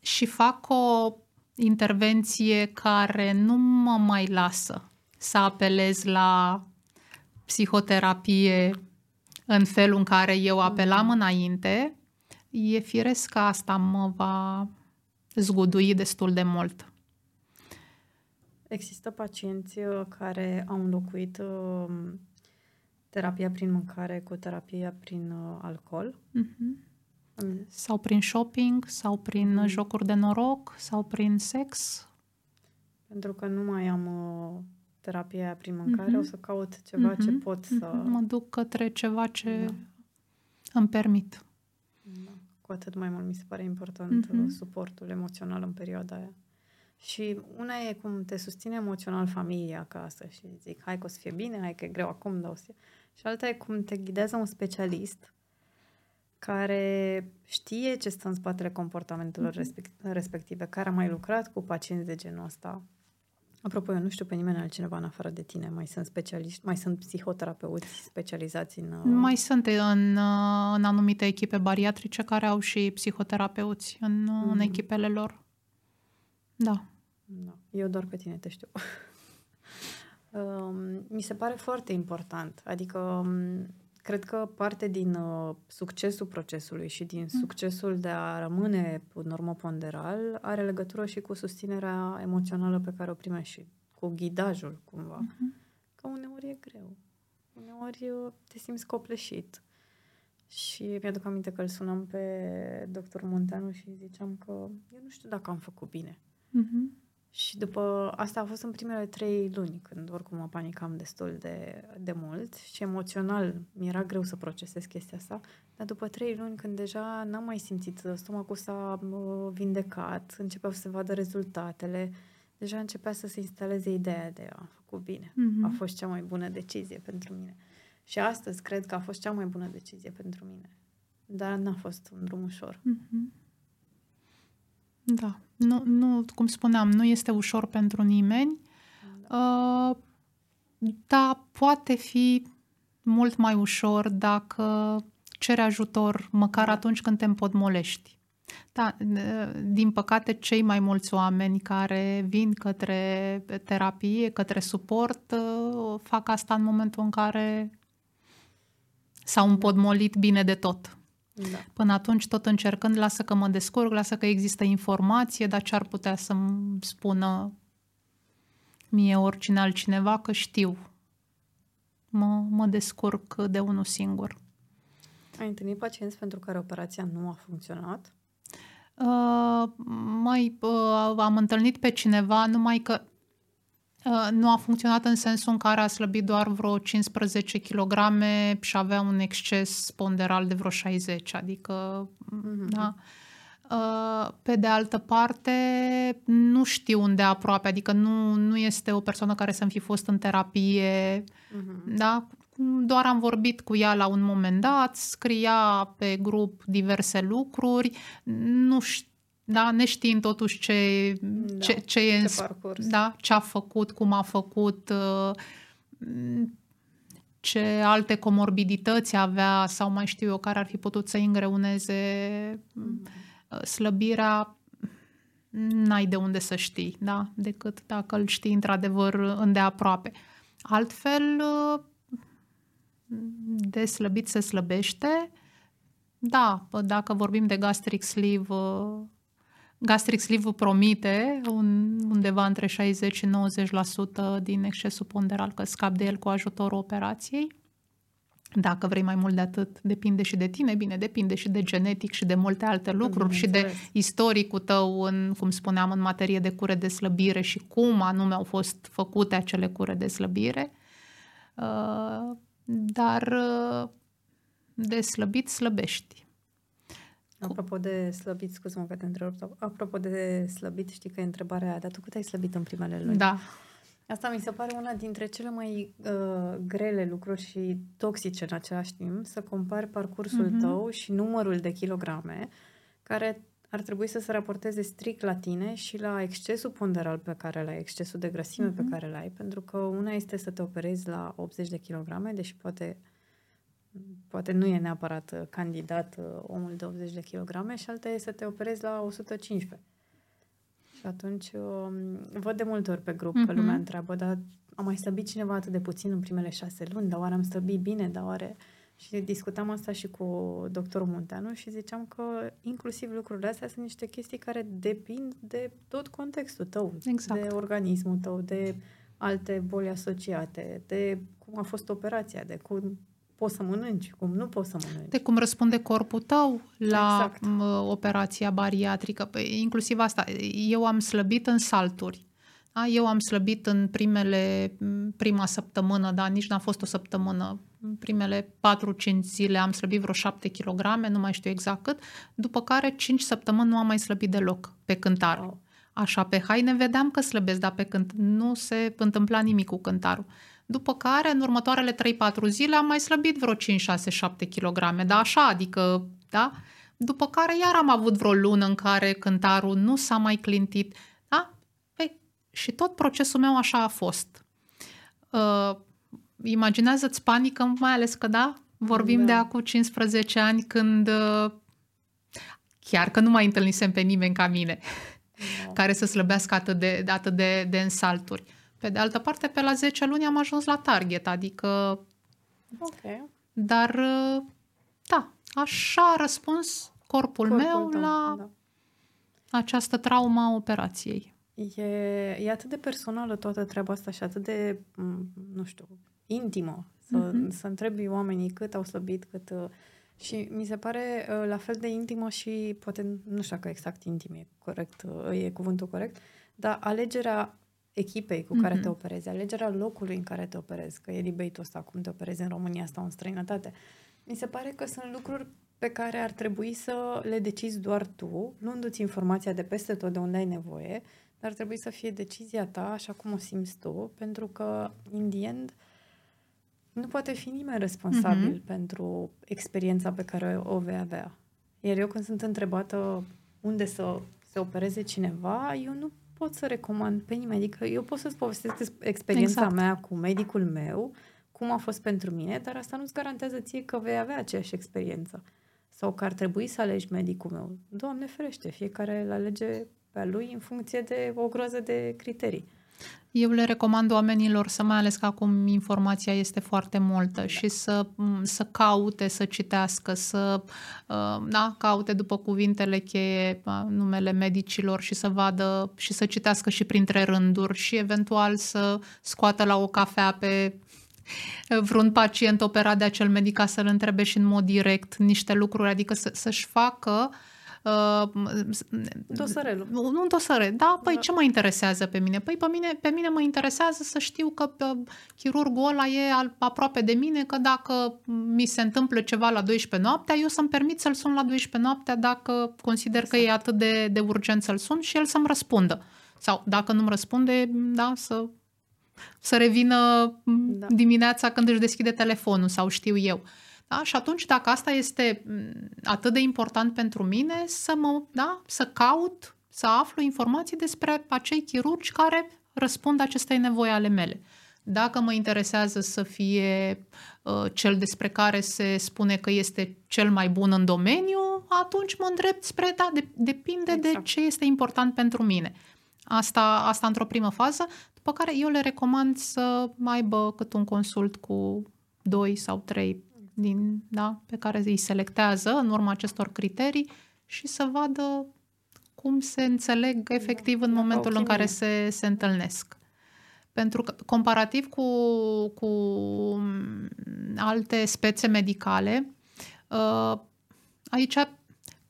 și fac o intervenție care nu mă mai lasă să apelez la psihoterapie în felul în care eu apelam mm. înainte, e firesc că asta mă va zgudui destul de mult. Există pacienți uh, care au înlocuit uh, terapia prin mâncare cu terapia prin uh, alcool. Mm-hmm. Sau prin shopping, sau prin mm. jocuri de noroc, sau prin sex. Pentru că nu mai am uh, terapia prin mâncare, mm-hmm. o să caut ceva mm-hmm. ce pot să... Mă duc către ceva ce da. îmi permit. Da. Cu atât mai mult mi se pare important mm-hmm. suportul emoțional în perioada aia. Și una e cum te susține emoțional familia acasă și zic, hai că o să fie bine, hai că e greu acum, dar o să fie... Și alta e cum te ghidează un specialist care știe ce stă în spatele comportamentelor mm-hmm. respective, care a mai lucrat cu pacienți de genul ăsta. Apropo, eu nu știu pe nimeni altcineva în afară de tine. Mai sunt specialiști, mai sunt psihoterapeuți specializați în... Uh, mai sunt în, uh, în anumite echipe bariatrice care au și psihoterapeuți în, mm-hmm. în echipele lor. Da. da. Eu doar pe tine te știu. [LAUGHS] Um, mi se pare foarte important. Adică um, cred că parte din uh, succesul procesului și din mm. succesul de a rămâne normoponderal are legătură și cu susținerea emoțională pe care o primești și cu ghidajul cumva. Mm-hmm. Că uneori e greu. Uneori uh, te simți copleșit. Și mi-aduc aminte că îl sunam pe doctor Munteanu și ziceam că eu nu știu dacă am făcut bine. Mm-hmm. Și după asta a fost în primele trei luni, când oricum mă panicam destul de, de mult și emoțional mi-era greu să procesez chestia asta, dar după trei luni, când deja n-am mai simțit, stomacul s-a vindecat, începeau să se vadă rezultatele, deja începea să se instaleze ideea de a făcut bine. Mm-hmm. A fost cea mai bună decizie pentru mine. Și astăzi cred că a fost cea mai bună decizie pentru mine. Dar n-a fost un drum ușor. Mm-hmm. Da. Nu, nu, cum spuneam, nu este ușor pentru nimeni, da. uh, dar poate fi mult mai ușor dacă ceri ajutor măcar da. atunci când te împodmolești. Da, din păcate, cei mai mulți oameni care vin către terapie, către suport, uh, fac asta în momentul în care s-au împodmolit bine de tot. Da. Până atunci, tot încercând, lasă că mă descurc, lasă că există informație, dar ce ar putea să-mi spună mie oricine altcineva că știu. Mă, mă descurc de unul singur. Ai întâlnit pacienți pentru care operația nu a funcționat? Uh, mai uh, am întâlnit pe cineva, numai că Uh, nu a funcționat în sensul în care a slăbit doar vreo 15 kg și avea un exces ponderal de vreo 60, adică, mm-hmm. da. Uh, pe de altă parte, nu știu unde aproape, adică nu, nu este o persoană care să-mi fi fost în terapie, mm-hmm. da? Doar am vorbit cu ea la un moment dat, scria pe grup diverse lucruri, nu știu da, neștiind totuși ce, da, ce, ce, e ce, parcurs. da, ce a făcut, cum a făcut, uh, ce alte comorbidități avea sau mai știu eu care ar fi putut să îngreuneze mm. slăbirea, n-ai de unde să știi, da, decât dacă îl știi într-adevăr îndeaproape. Altfel, uh, de slăbit se slăbește, da, dacă vorbim de gastric sleeve Gastric sleeve promite un, undeva între 60 și 90% din excesul ponderal că scap de el cu ajutorul operației. Dacă vrei mai mult de atât, depinde și de tine, bine, depinde și de genetic și de multe alte lucruri și de istoricul tău, în, cum spuneam, în materie de cure de slăbire și cum anume au fost făcute acele cure de slăbire. Uh, dar uh, de slăbit slăbești. Apropo de slăbit, scuze-mă că te întreb, apropo de slăbit, știi că e întrebarea aia, dar tu cât ai slăbit în primele luni? Da. Asta mi se pare una dintre cele mai uh, grele lucruri și toxice în același timp, să compari parcursul mm-hmm. tău și numărul de kilograme care ar trebui să se raporteze strict la tine și la excesul ponderal pe care l ai, excesul de grăsime mm-hmm. pe care l ai, pentru că una este să te operezi la 80 de kilograme, deși poate poate nu e neapărat uh, candidat uh, omul de 80 de kilograme și alta e să te operezi la 115. Și atunci um, văd de multe ori pe grup mm-hmm. că lumea mhm. întreabă, dar am mai slăbit cineva atât de puțin în primele șase luni, dar oare am slăbit bine, dar oare... Și discutam asta și cu doctorul Munteanu și ziceam că inclusiv lucrurile astea sunt niște chestii care depind de tot contextul tău, exact. de organismul tău, de alte boli asociate, de cum a fost operația, de cum poți să mănânci, cum nu poți să mănânci. De cum răspunde corpul tău la exact. operația bariatrică. Păi, inclusiv asta. Eu am slăbit în salturi. Da? Eu am slăbit în primele, prima săptămână, dar nici n-a fost o săptămână, în primele 4-5 zile am slăbit vreo 7 kg, nu mai știu exact cât, după care 5 săptămâni nu am mai slăbit deloc pe cântar. Oh. Așa, pe haine vedeam că slăbesc, dar pe cânt nu se întâmpla nimic cu cântarul. După care, în următoarele 3-4 zile, am mai slăbit vreo 5, 6, 7 kg, dar așa, adică, da? După care iar am avut vreo lună în care cântarul nu s-a mai clintit, da? Păi, și tot procesul meu așa a fost. Uh, imaginează-ți panică, mai ales că, da, vorbim da. de acum 15 ani când uh, chiar că nu mai întâlnisem pe nimeni ca mine da. care să slăbească atât de, atât de, de însalturi. Pe de altă parte, pe la 10 luni am ajuns la target, adică... Ok. Dar, uh, da, așa a răspuns corpul, corpul meu tău, la da. această traumă a operației. E, e atât de personală toată treaba asta și atât de, nu știu, intimă să, mm-hmm. să întrebi oamenii cât au slăbit, cât... Uh, și mi se pare uh, la fel de intimă și poate, nu știu dacă exact intim e corect, e cuvântul corect, dar alegerea echipei cu care mm-hmm. te operezi, alegerea locului în care te operezi, că e debate ăsta, cum te operezi în România sau în străinătate. Mi se pare că sunt lucruri pe care ar trebui să le decizi doar tu, luându-ți informația de peste tot de unde ai nevoie, dar ar trebui să fie decizia ta așa cum o simți tu, pentru că, in the end, nu poate fi nimeni responsabil mm-hmm. pentru experiența pe care o vei avea. Iar eu când sunt întrebată unde să se opereze cineva, eu nu pot să recomand pe nimeni. Adică eu pot să-ți povestesc experiența exact. mea cu medicul meu, cum a fost pentru mine, dar asta nu-ți garantează ție că vei avea aceeași experiență. Sau că ar trebui să alegi medicul meu. Doamne ferește, fiecare îl alege pe lui în funcție de o groază de criterii. Eu le recomand oamenilor să mai ales că acum informația este foarte multă da. și să, să caute, să citească, să uh, da, caute după cuvintele cheie numele medicilor și să vadă și să citească și printre rânduri și eventual să scoată la o cafea pe vreun pacient operat de acel medic să-l întrebe și în mod direct niște lucruri, adică să, să-și facă uh, Uh, Dosărelul. Un dosare. Da, păi da. ce mă interesează pe mine? Păi pe mine, pe mine mă interesează să știu că uh, chirurgul ăla e al, aproape de mine, că dacă mi se întâmplă ceva la 12 noaptea, eu să-mi permit să-l sun la 12 noaptea dacă consider exact. că e atât de, de urgent să-l sun și el să-mi răspundă. Sau dacă nu-mi răspunde, da, să să revină da. dimineața când își deschide telefonul sau știu eu. Uh, da? Și atunci, dacă asta este mm, atât de important pentru mine, să, mă, da? să caut, să aflu informații despre acei chirurgi care răspund acestei nevoi ale mele. Dacă mă interesează să fie uh, cel despre care se spune că este cel mai bun în domeniu, atunci mă îndrept spre, da, de, depinde exact. de ce este important pentru mine. Asta, asta într-o primă fază, după care eu le recomand să aibă cât un consult cu doi sau trei din, da, pe care îi selectează în urma acestor criterii și să vadă cum se înțeleg efectiv în momentul în care se, se întâlnesc. Pentru că, comparativ cu, cu alte spețe medicale, uh, aici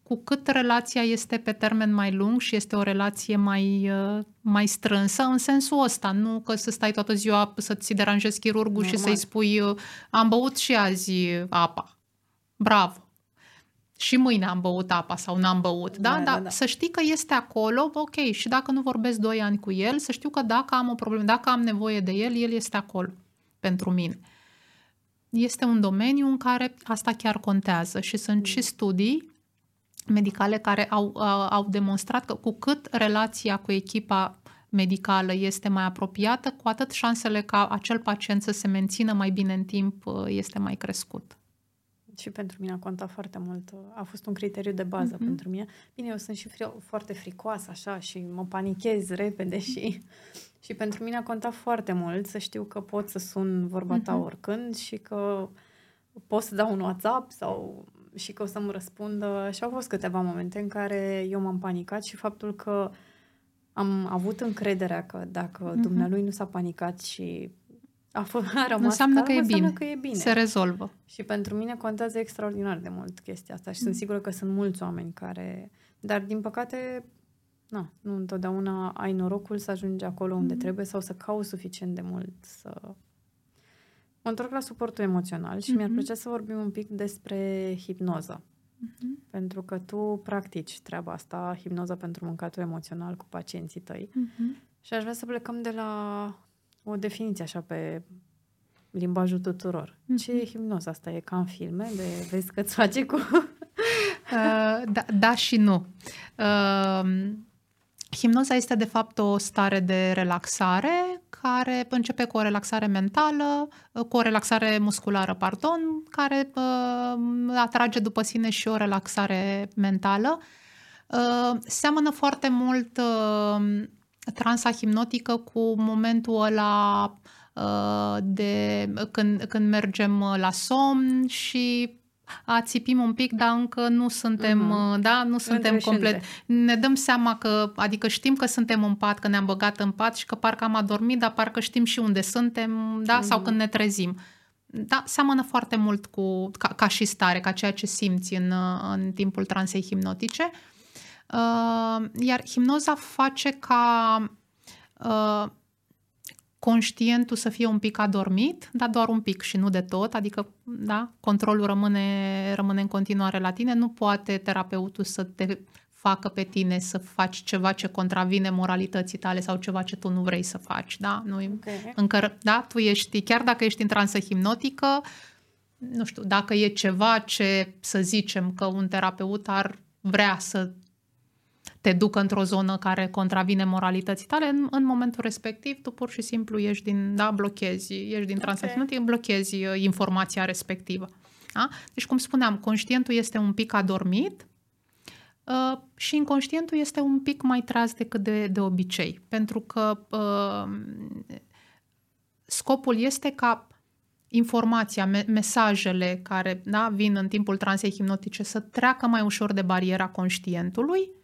cu cât relația este pe termen mai lung și este o relație mai, uh, mai strânsă, în sensul ăsta, nu că să stai toată ziua să-ți deranjezi chirurgul Normal. și să-i spui uh, am băut și azi apa. Bravo! Și mâine am băut apa sau n-am băut, da? da? da Dar da. să știi că este acolo, ok, și dacă nu vorbesc doi ani cu el, să știu că dacă am o problemă, dacă am nevoie de el, el este acolo pentru mine. Este un domeniu în care asta chiar contează și sunt mm. și studii medicale care au, au demonstrat că cu cât relația cu echipa medicală este mai apropiată, cu atât șansele ca acel pacient să se mențină mai bine în timp uh, este mai crescut. Și pentru mine a contat foarte mult. A fost un criteriu de bază mm-hmm. pentru mine. Bine, eu sunt și fri- foarte fricoasă așa și mă panichez repede și și pentru mine a contat foarte mult să știu că pot să sun vorba ta mm-hmm. oricând și că pot să dau un WhatsApp sau și că o să-mi răspundă. Și au fost câteva momente în care eu m-am panicat și faptul că am avut încrederea că dacă mm-hmm. dumnealui nu s-a panicat și a, f- a rămas înseamnă, că, e înseamnă că e bine. Se rezolvă. Și pentru mine contează extraordinar de mult chestia asta și mm. sunt sigură că sunt mulți oameni care... Dar, din păcate, na, nu întotdeauna ai norocul să ajungi acolo unde mm-hmm. trebuie sau să cauți suficient de mult să... Mă întorc la suportul emoțional și mm-hmm. mi-ar plăcea să vorbim un pic despre hipnoză. Mm-hmm. Pentru că tu practici treaba asta, hipnoza pentru mâncatul emoțional cu pacienții tăi. Mm-hmm. Și aș vrea să plecăm de la o definiție așa pe limbajul tuturor. Mm-hmm. Ce e hipnoza asta? E ca în filme? De vezi că-ți face cu... [LAUGHS] uh, da, da și nu. Uh, Hipnoza este de fapt o stare de relaxare care începe cu o relaxare mentală, cu o relaxare musculară, pardon, care uh, atrage după sine și o relaxare mentală. Uh, seamănă foarte mult uh, transa hipnotică cu momentul ăla uh, de când, când mergem la somn și țipim un pic, dar încă nu suntem, uh-huh. da, nu suntem complet. Ne dăm seama că, adică știm că suntem în pat, că ne-am băgat în pat și că parcă am adormit, dar parcă știm și unde suntem, da, uh-huh. sau când ne trezim. Da, seamănă foarte mult cu, ca, ca și stare, ca ceea ce simți în, în timpul transei hipnotice. Uh, iar hipnoza face ca uh, conștientul să fie un pic adormit, dar doar un pic și nu de tot, adică da, controlul rămâne, rămâne în continuare la tine, nu poate terapeutul să te facă pe tine să faci ceva ce contravine moralității tale sau ceva ce tu nu vrei să faci, da? Nu okay. încă, da? Tu ești, chiar dacă ești în transă hipnotică, nu știu, dacă e ceva ce, să zicem, că un terapeut ar vrea să te ducă într-o zonă care contravine moralității tale, în, în momentul respectiv tu pur și simplu ești din, da, blochezi, ești din okay. blochezi uh, informația respectivă. Da? Deci, cum spuneam, conștientul este un pic adormit uh, și inconștientul este un pic mai tras decât de, de obicei, pentru că uh, scopul este ca informația, me- mesajele care da, vin în timpul transei hipnotice să treacă mai ușor de bariera conștientului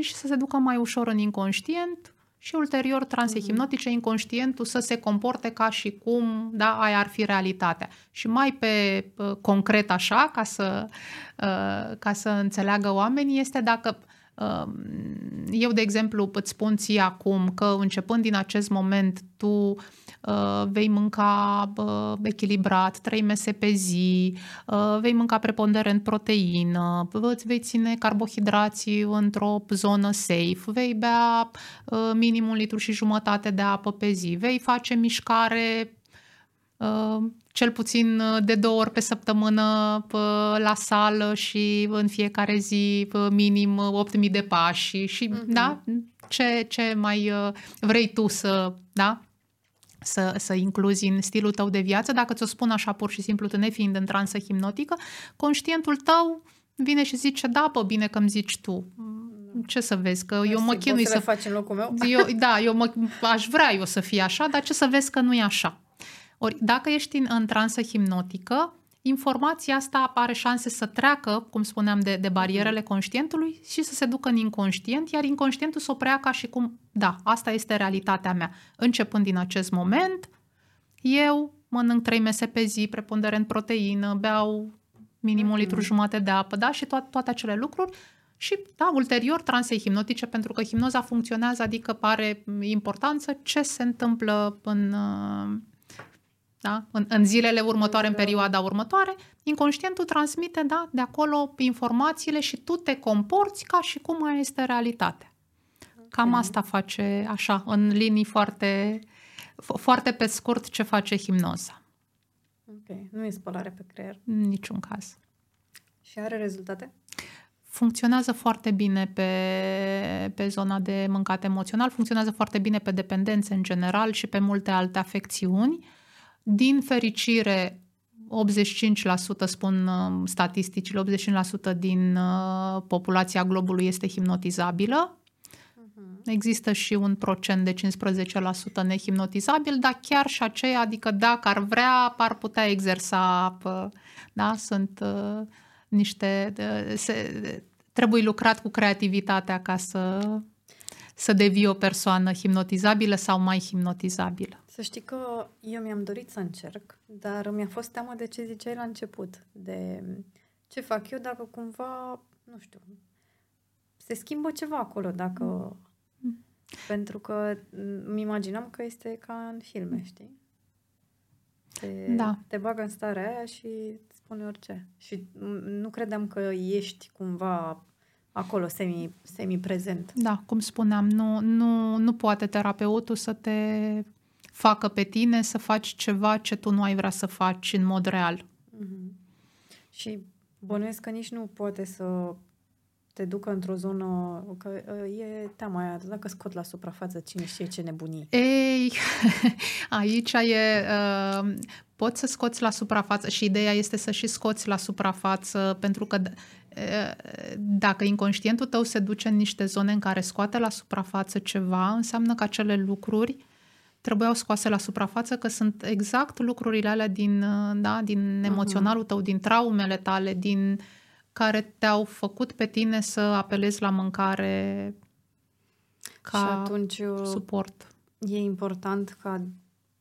și să se ducă mai ușor în inconștient și ulterior transe mm-hmm. hipnotice, inconștientul să se comporte ca și cum da, aia ar fi realitatea. Și mai pe concret așa, ca să, uh, ca să înțeleagă oamenii, este dacă uh, eu, de exemplu, îți spun ție acum că începând din acest moment tu Uh, vei mânca uh, echilibrat, trei mese pe zi, uh, vei mânca preponderent proteină, îți vei ține carbohidrații într-o zonă safe, vei bea minim un litru și jumătate de apă pe zi, vei face mișcare cel puțin de două ori pe săptămână la sală și în fiecare zi minim 8.000 de pași și uh-huh. da, ce, ce mai vrei tu să, da, să, să incluzi în stilul tău de viață, dacă ți-o spun așa pur și simplu, tu nefiind în transă hipnotică, conștientul tău vine și zice, da, bă, bine că îmi zici tu. Ce să vezi, că eu mă chinui să... faci în locul meu? Eu, da, eu mă, aș vrea eu să fie așa, dar ce să vezi că nu e așa. Ori, dacă ești în, în transă hipnotică, informația asta are șanse să treacă, cum spuneam, de, de barierele mhm. conștientului și să se ducă în inconștient, iar inconștientul să o preia ca și cum, da, asta este realitatea mea. Începând din acest moment, eu mănânc trei mese pe zi, preponderent proteină, beau minim un litru mhm. jumate de apă, da, și to- toate acele lucruri. Și, da, ulterior, transei hipnotice, pentru că hipnoza funcționează, adică pare importanță ce se întâmplă în, da? în, în zilele următoare, în perioada următoare, inconștientul transmite da, de acolo informațiile și tu te comporți ca și cum mai este realitatea. Cam asta face, așa, în linii foarte, foarte pe scurt, ce face hipnoza. Ok, nu e spălare pe creier. În niciun caz. Și are rezultate? Funcționează foarte bine pe, pe zona de mâncat emoțional, funcționează foarte bine pe dependențe în general și pe multe alte afecțiuni. Uh, din fericire, 85% spun uh, statisticile, 85% din uh, populația globului este hipnotizabilă. Uh-huh. Există și un procent de 15% nehipnotizabil, dar chiar și aceea, adică dacă ar vrea, ar putea exersa, da, sunt uh, niște, se, trebuie lucrat cu creativitatea ca să, să devii o persoană hipnotizabilă sau mai hipnotizabilă. Să știi că eu mi-am dorit să încerc, dar mi-a fost teamă de ce ziceai la început, de ce fac eu dacă cumva, nu știu, se schimbă ceva acolo dacă... Mm. Pentru că îmi imaginam că este ca în filme, știi? Te, da. te bagă în starea aia și îți spune orice. Și nu credeam că ești cumva acolo semi, semi-prezent. Da, cum spuneam, nu, nu, nu poate terapeutul să te facă pe tine să faci ceva ce tu nu ai vrea să faci în mod real. Mm-hmm. Și bănuiesc că nici nu poate să te ducă într-o zonă, că uh, e teama aia, dacă scot la suprafață cine știe ce nebunii. Ei, [LAUGHS] aici e, uh, poți să scoți la suprafață și ideea este să și scoți la suprafață, pentru că uh, dacă inconștientul tău se duce în niște zone în care scoate la suprafață ceva, înseamnă că acele lucruri trebuiau scoase la suprafață, că sunt exact lucrurile alea din, uh, da, din uh-huh. emoționalul tău, din traumele tale, din uh, care te-au făcut pe tine să apelezi la mâncare ca și atunci uh, suport. E important ca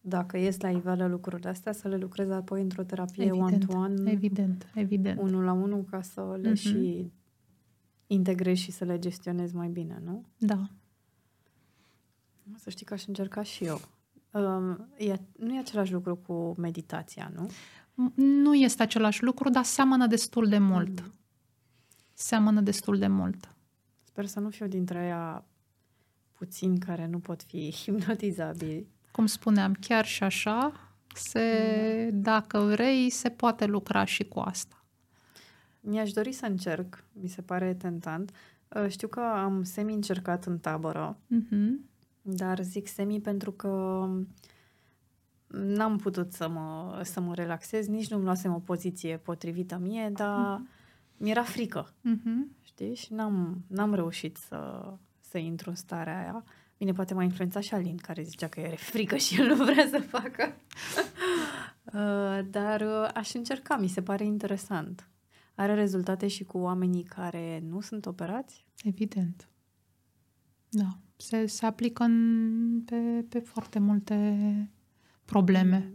dacă ies la iveală lucrurile astea, să le lucrezi apoi într-o terapie evident, one-to-one. Evident, evident. Unul la unul ca să le uh-huh. și integrezi și să le gestionezi mai bine, nu? Da. Să știi că aș încerca și eu. Um, e, nu e același lucru cu meditația, nu? Nu este același lucru, dar seamănă destul de mult. Mm seamănă destul de mult. Sper să nu fiu dintre aia puțini care nu pot fi [LAUGHS] hipnotizabili. Cum spuneam, chiar și așa, se, mm. dacă vrei, se poate lucra și cu asta. Mi-aș dori să încerc, mi se pare tentant. Uh, știu că am semi-încercat în tabără, mm-hmm. Dar zic semi pentru că n-am putut să mă, să mă relaxez, nici nu-mi luasem o poziție potrivită mie, dar mm-hmm mi-era frică, uh-huh. știi? Și n-am, n-am reușit să, să intru în starea aia. Bine, poate m-a influențat și Alin, care zicea că are frică și el nu vrea să facă. [LAUGHS] uh, dar uh, aș încerca, mi se pare interesant. Are rezultate și cu oamenii care nu sunt operați? Evident. Da. Se, se aplică în, pe, pe foarte multe probleme.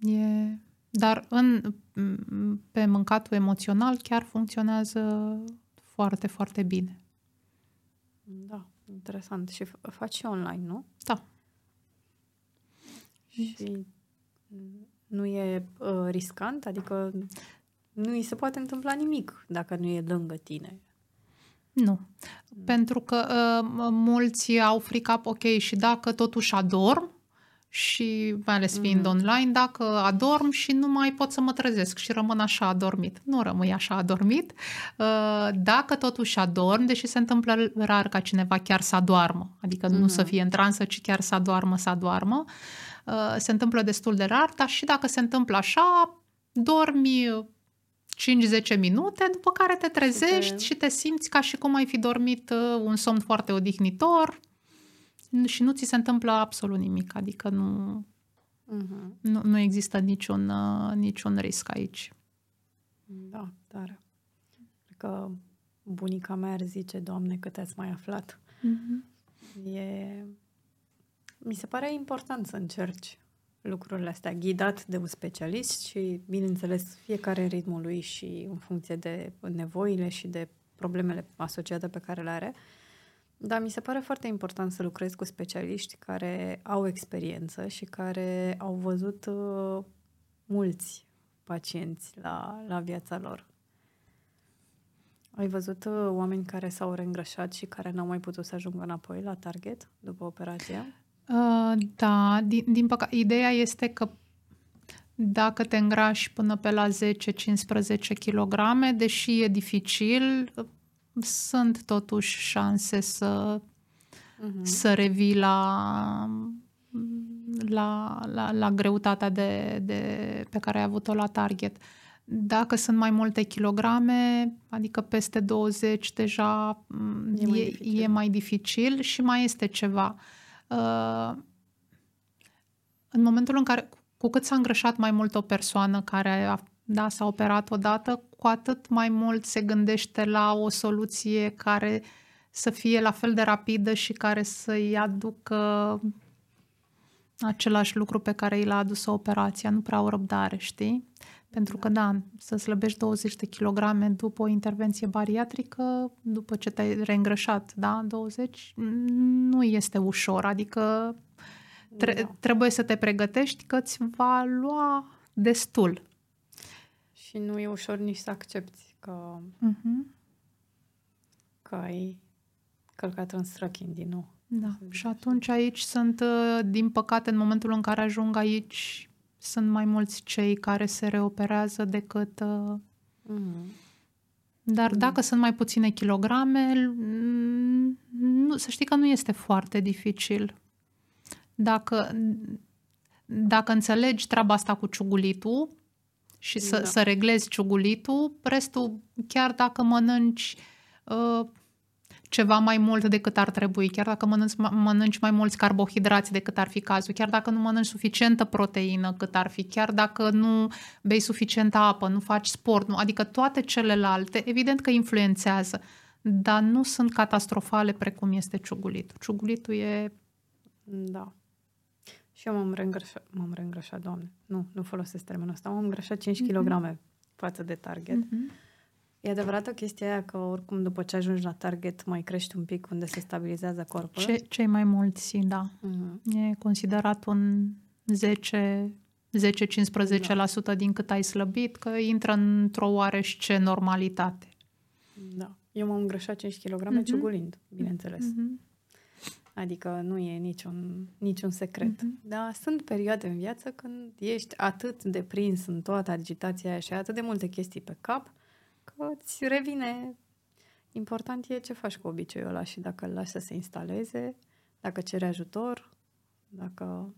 Mm. E dar în, pe mâncatul emoțional chiar funcționează foarte, foarte bine. Da, interesant. Și faci și online, nu? Da. Și nu e uh, riscant? Adică nu îi se poate întâmpla nimic dacă nu e lângă tine. Nu. Pentru că uh, mulți au frica, ok, și dacă totuși adorm, și mai ales fiind mm. online, dacă adorm și nu mai pot să mă trezesc și rămân așa adormit. Nu rămâi așa adormit. Uh, dacă totuși adorm, deși se întâmplă rar ca cineva chiar să adormă, adică mm. nu să mm-hmm. fie în transă, ci chiar să adormă, să adormă, uh, se întâmplă destul de rar, dar și dacă se întâmplă așa, dormi 5-10 minute, după care te trezești Super. și te simți ca și cum ai fi dormit uh, un somn foarte odihnitor, și nu ți se întâmplă absolut nimic, adică nu, uh-huh. nu, nu există niciun, uh, niciun risc aici. Da, tare. Cred că bunica mea ar zice, Doamne, cât ați mai aflat. Uh-huh. E... Mi se pare important să încerci lucrurile astea, ghidat de un specialist și, bineînțeles, fiecare în ritmul lui și în funcție de nevoile și de problemele asociate pe care le are. Uh, da, mi se pare foarte important să lucrez cu specialiști care au experiență și care au văzut uh, mulți pacienți la, la viața lor. Ai văzut uh, oameni care s-au reîngrășat și care n-au mai putut să ajungă înapoi la target după operație? Uh, da, din, din păcate, ideea este că dacă te îngrași până pe la 10-15 kg, deși e dificil, sunt totuși șanse să, uh-huh. să revii la, la, la, la greutatea de, de, pe care ai avut-o la target. Dacă sunt mai multe kilograme, adică peste 20, deja e mai, e, dificil. e mai dificil și mai este ceva. Uh, în momentul în care, cu cât s-a îngrășat mai mult o persoană care a da, s-a operat odată, cu atât mai mult se gândește la o soluție care să fie la fel de rapidă și care să-i aducă același lucru pe care i l-a adus operația, nu prea o răbdare, știi? Pentru că, da, să slăbești 20 de kilograme după o intervenție bariatrică, după ce te-ai reîngrășat, da, 20, nu este ușor. Adică tre- da. trebuie să te pregătești că îți va lua destul. Și nu e ușor nici să accepti că, uh-huh. că ai călcat în străchin din nou. Da, și atunci aici sunt, uh, din păcate, în momentul în care ajung aici, sunt mai mulți cei care se reoperează decât... Uh... Mm. Dar mm. dacă sunt mai puține kilograme, nu, să știi că nu este foarte dificil. Dacă, dacă înțelegi treaba asta cu ciugulitul și să, da. să reglezi ciugulitul, restul, chiar dacă mănânci uh, ceva mai mult decât ar trebui, chiar dacă mănânci, mănânci mai mulți carbohidrați decât ar fi cazul, chiar dacă nu mănânci suficientă proteină cât ar fi, chiar dacă nu bei suficientă apă, nu faci sport, nu, adică toate celelalte, evident că influențează, dar nu sunt catastrofale precum este ciugulitul. Ciugulitul e... Da. Și eu m-am reîngrășat, m-am reîngrășat, doamne. Nu, nu folosesc termenul ăsta. M-am îngrășat 5 mm-hmm. kg față de target. Mm-hmm. E adevărată chestia aia că oricum după ce ajungi la target mai crești un pic unde se stabilizează corpul? Ce, cei mai mulți, da. Uh-huh. E considerat un 10 10-15% da. din cât ai slăbit, că intră într-o oarește normalitate. Da. Eu m-am îngrășat 5 kg uh-huh. ciugulind, bineînțeles. Uh-huh. Adică nu e niciun, niciun secret. Uh-huh. Dar sunt perioade în viață când ești atât de prins în toată agitația aia și ai atât de multe chestii pe cap, că îți revine. Important e ce faci cu obiceiul ăla și dacă îl lași să se instaleze, dacă ceri ajutor, dacă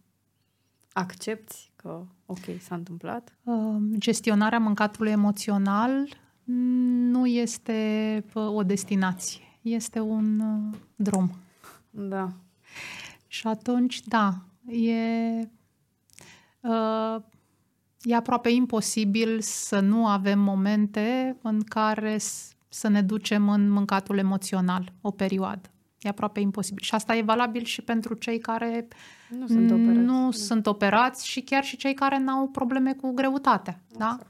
accepti că, ok, s-a întâmplat. Uh, gestionarea mâncatului emoțional nu este o destinație, este un uh, drum. Da. Și atunci, da, e uh, e aproape imposibil să nu avem momente în care să ne ducem în mâncatul emoțional o perioadă. E aproape imposibil. Și asta e valabil și pentru cei care nu sunt operați, nu sunt operați și chiar și cei care n-au probleme cu greutatea. Da? Exact. Da?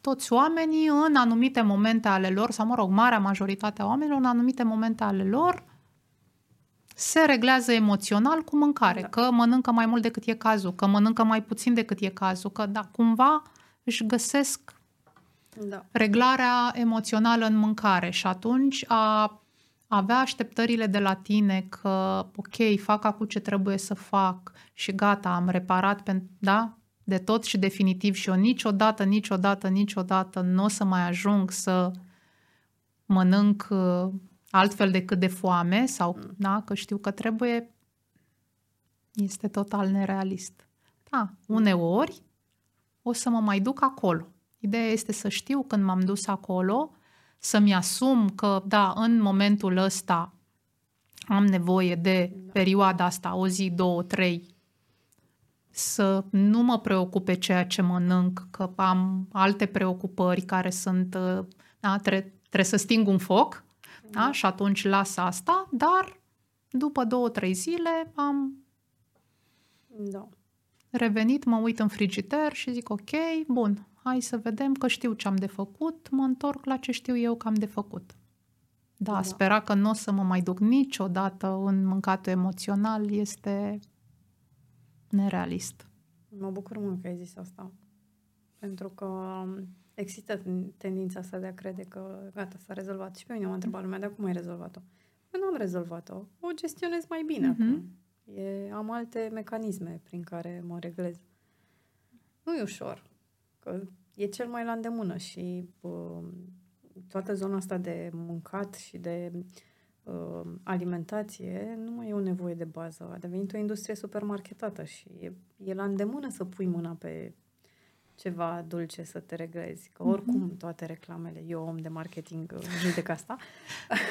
Toți oamenii în anumite momente ale lor, sau mă rog, marea majoritate a oamenilor în anumite momente ale lor, se reglează emoțional cu mâncare, da. că mănâncă mai mult decât e cazul, că mănâncă mai puțin decât e cazul, că da, cumva își găsesc da. reglarea emoțională în mâncare și atunci a avea așteptările de la tine că, ok, fac acum ce trebuie să fac și gata, am reparat, pentru, da, de tot și definitiv și eu niciodată, niciodată, niciodată nu o să mai ajung să mănânc altfel decât de foame sau, mm. da, că știu că trebuie, este total nerealist. Da, uneori o să mă mai duc acolo. Ideea este să știu când m-am dus acolo, să-mi asum că, da, în momentul ăsta am nevoie de da. perioada asta, o zi, două, trei, să nu mă preocupe ceea ce mănânc, că am alte preocupări care sunt, da, tre- trebuie să sting un foc, da? Și atunci las asta, dar după două, trei zile am da. revenit, mă uit în frigider și zic ok, bun, hai să vedem că știu ce am de făcut, mă întorc la ce știu eu că am de făcut. Da, da. spera că nu o să mă mai duc niciodată în mâncatul emoțional este nerealist. Mă bucur mult că ai zis asta. Pentru că există tendința asta de a crede că gata, s-a rezolvat. Și pe mine m-a întrebat lumea, dar cum ai rezolvat-o? Eu nu am rezolvat-o. O gestionez mai bine mm-hmm. acum. E, am alte mecanisme prin care mă reglez. Nu e ușor. Că e cel mai la îndemână și uh, toată zona asta de mâncat și de uh, alimentație nu mai e o nevoie de bază. A devenit o industrie supermarketată și e, e la îndemână să pui mâna pe ceva dulce să te reglezi. Că mhm. oricum toate reclamele, eu om de marketing uh, judec asta,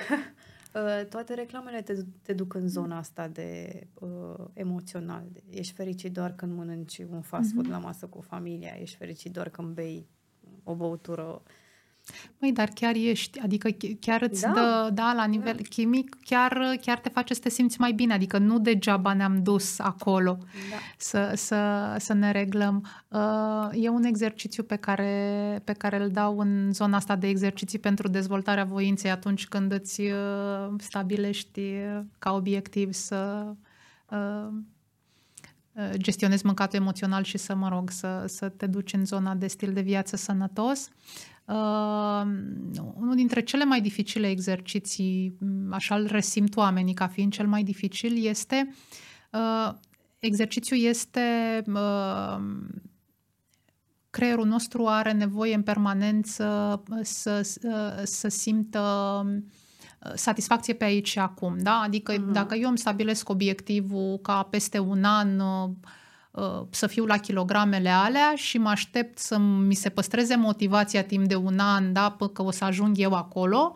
[LAUGHS] uh, toate reclamele te, te duc în zona asta de uh, emoțional. De, ești fericit doar când mănânci un fast food mm-hmm. la masă cu familia, ești fericit doar când bei o băutură Măi, dar chiar ești, adică chiar îți da. dă, da, la nivel da. chimic, chiar, chiar te face să te simți mai bine, adică nu degeaba ne-am dus acolo da. să, să, să ne reglăm. Uh, e un exercițiu pe care, pe care îl dau în zona asta de exerciții pentru dezvoltarea voinței atunci când îți uh, stabilești ca obiectiv să uh, gestionezi mâncatul emoțional și să, mă rog, să, să te duci în zona de stil de viață sănătos. Uh, unul dintre cele mai dificile exerciții, așa îl resimt oamenii ca fiind cel mai dificil, este uh, exercițiul este uh, creierul nostru are nevoie în permanență să, să, să simtă satisfacție pe aici și acum. Da? Adică uh-huh. dacă eu îmi stabilesc obiectivul ca peste un an Uh, să fiu la kilogramele alea și mă aștept să mi se păstreze motivația timp de un an, da, până că o să ajung eu acolo,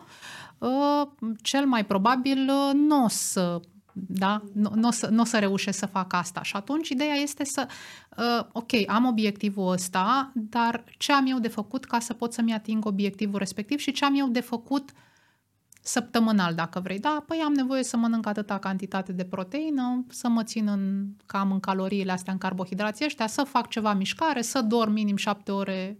uh, cel mai probabil uh, nu o să da? Nu, nu, o să, nu o să reușesc să fac asta. Și atunci ideea este să, uh, ok, am obiectivul ăsta, dar ce am eu de făcut ca să pot să-mi ating obiectivul respectiv și ce am eu de făcut uh, săptămânal, dacă vrei. Da, păi am nevoie să mănânc atâta cantitate de proteină, să mă țin în, cam în caloriile astea, în carbohidrații ăștia, să fac ceva mișcare, să dorm minim șapte ore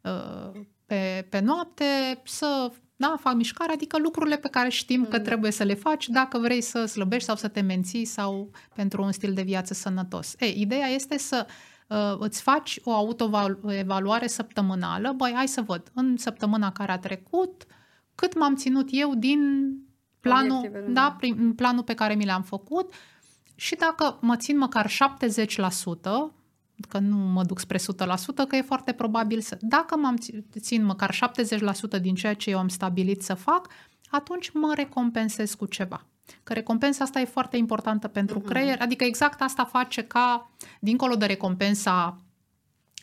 uh, pe, pe noapte, să da, fac mișcare, adică lucrurile pe care știm că mm. trebuie să le faci dacă vrei să slăbești sau să te menții sau pentru un stil de viață sănătos. E, ideea este să uh, îți faci o autoevaluare săptămânală, băi, hai să văd, în săptămâna care a trecut, uh, cât m-am ținut eu din planul, da, prin planul pe care mi l-am făcut și dacă mă țin măcar 70%, că nu mă duc spre 100%, că e foarte probabil să... Dacă mă țin măcar 70% din ceea ce eu am stabilit să fac, atunci mă recompensez cu ceva. Că recompensa asta e foarte importantă pentru uh-huh. creier, adică exact asta face ca, dincolo de recompensa,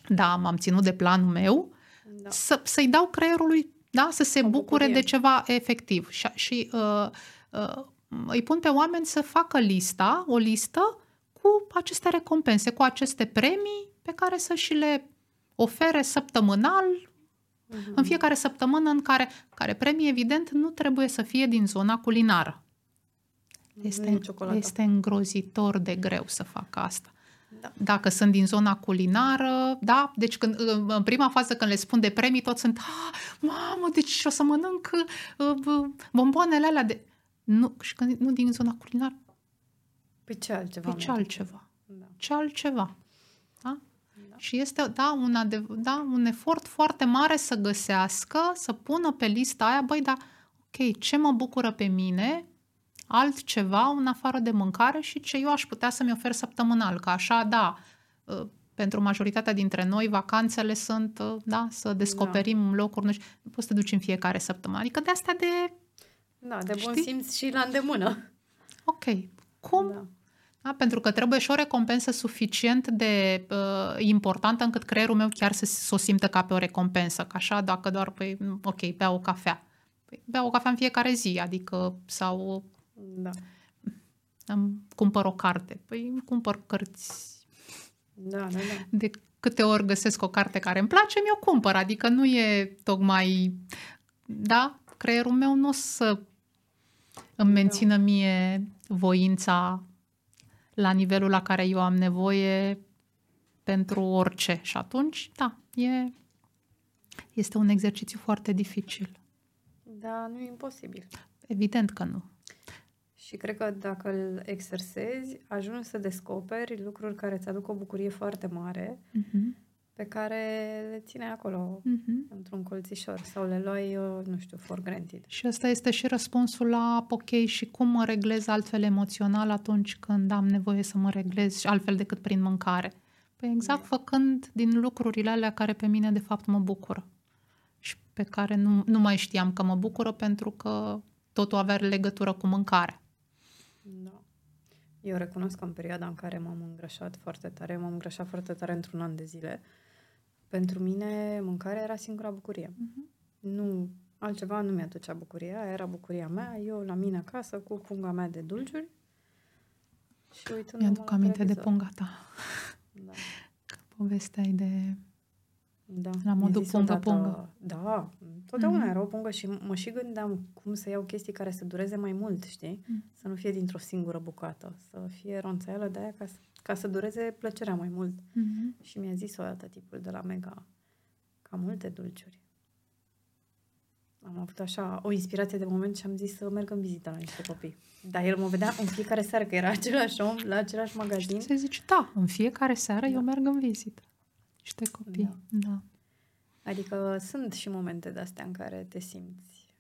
da, m-am ținut de planul meu, da. să, să-i dau creierului da? să se o bucure bucurie. de ceva efectiv. Și, și uh, uh, îi pun pe oameni să facă lista, o listă cu aceste recompense, cu aceste premii pe care să și le ofere săptămânal, uh-huh. în fiecare săptămână în care, care premii, evident, nu trebuie să fie din zona culinară. Este, este îngrozitor de greu să fac asta. Da. Dacă sunt din zona culinară, da? Deci când, în prima fază când le spun de premii, toți sunt, ah, mamă, deci o să mănânc uh, bomboanele alea de... Nu, și când nu din zona culinară. Pe ce altceva? Pe ce altceva? Da. Ce altceva? Da? Da. Și este da, un, adev- da, un efort foarte mare să găsească, să pună pe lista aia, băi, da, ok, ce mă bucură pe mine altceva în afară de mâncare și ce eu aș putea să-mi ofer săptămânal. Că așa, da, ă, pentru majoritatea dintre noi, vacanțele sunt, ă, da, să descoperim da. locuri, nu, știu, nu poți să te duci în fiecare săptămână. Adică de astea de... Da, de bun știi? simț și la îndemână. Ok. Cum? Da. Da, pentru că trebuie și o recompensă suficient de uh, importantă încât creierul meu chiar să, să o simtă ca pe o recompensă. Că așa, dacă doar, păi, ok, bea o cafea. Păi, bea o cafea în fiecare zi, adică, sau da. Am cumpăr o carte. Păi cumpăr cărți. Da, da, da. De câte ori găsesc o carte care îmi place, mi-o cumpăr. Adică nu e tocmai... Da? Creierul meu nu o să îmi mențină da. mie voința la nivelul la care eu am nevoie pentru orice. Și atunci, da, e, este un exercițiu foarte dificil. Da, nu e imposibil. Evident că nu. Și cred că dacă îl exersezi, ajungi să descoperi lucruri care îți aduc o bucurie foarte mare, uh-huh. pe care le ține acolo, uh-huh. într-un colțișor, sau le luai, uh, nu știu, for granted. Și asta este și răspunsul la, ok, și cum mă reglez altfel emoțional atunci când am nevoie să mă reglez altfel decât prin mâncare. Păi exact da. făcând din lucrurile alea care pe mine de fapt mă bucură și pe care nu, nu mai știam că mă bucură pentru că totul avea legătură cu mâncare. Da. Eu recunosc că în perioada în care m-am îngrășat foarte tare, m-am îngrășat foarte tare într-un an de zile, pentru mine mâncarea era singura bucurie. Uh-huh. Nu, altceva nu mi-aducea bucuria, era bucuria mea, eu la mine acasă cu punga mea de dulciuri și uitând Mi-aduc aminte televizor. de punga ta. Da. [LAUGHS] Că povestea de Da. La modul pungă-pungă. Da, totdeauna mm-hmm. era o pungă și mă și gândeam cum să iau chestii care să dureze mai mult, știi? Mm. Să nu fie dintr-o singură bucată, să fie ronțailă de aia ca să, ca să dureze plăcerea mai mult. Mm-hmm. Și mi-a zis o dată tipul de la Mega, ca multe dulciuri. Am avut așa o inspirație de moment și am zis să merg în vizită la niște copii. Dar el mă vedea în fiecare seară, că era [LAUGHS] același om la același magazin. Se zice, da, în fiecare seară da. eu merg în vizită. Niște copii, da. da. Adică sunt și momente de astea în care te simți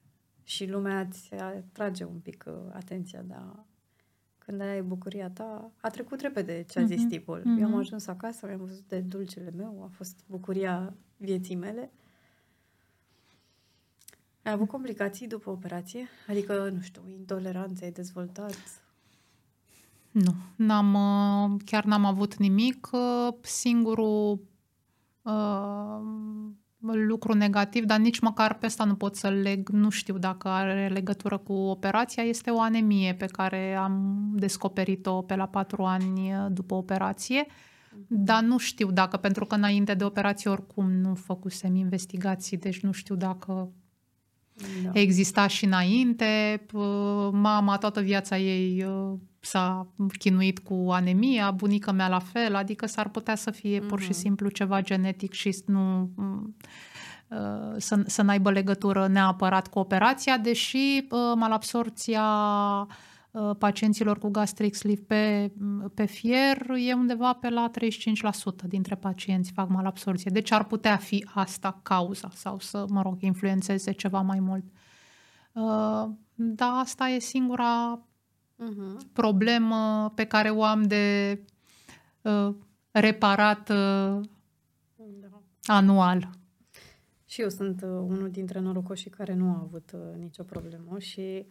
și lumea îți atrage un pic uh, atenția, dar când ai bucuria ta, a trecut repede ce a zis mm-hmm. tipul. Mm-hmm. Eu am ajuns acasă, am văzut de dulcele meu, a fost bucuria vieții mele. Ai avut complicații după operație? Adică, nu știu, intoleranțe ai dezvoltat? Nu, n-am, uh, chiar n-am avut nimic. Uh, singurul uh, lucru negativ, dar nici măcar pe asta nu pot să leg, nu știu dacă are legătură cu operația, este o anemie pe care am descoperit-o pe la patru ani după operație, dar nu știu dacă, pentru că înainte de operație oricum nu făcusem investigații, deci nu știu dacă da. exista și înainte. Mama toată viața ei s-a chinuit cu anemia, bunica mea la fel, adică s-ar putea să fie pur și mhm. simplu ceva genetic și nu uh, să, să n-aibă legătură neapărat cu operația, deși uh, malabsorția uh, pacienților cu gastric sleeve pe, pe fier e undeva pe la 35% dintre pacienți fac malabsorție. Deci ar putea fi asta cauza sau să, mă rog, influențeze ceva mai mult. Da, asta e singura uh-huh. problemă pe care o am de uh, reparat uh, da. anual. Și eu sunt uh, unul dintre norocoșii care nu a avut uh, nicio problemă și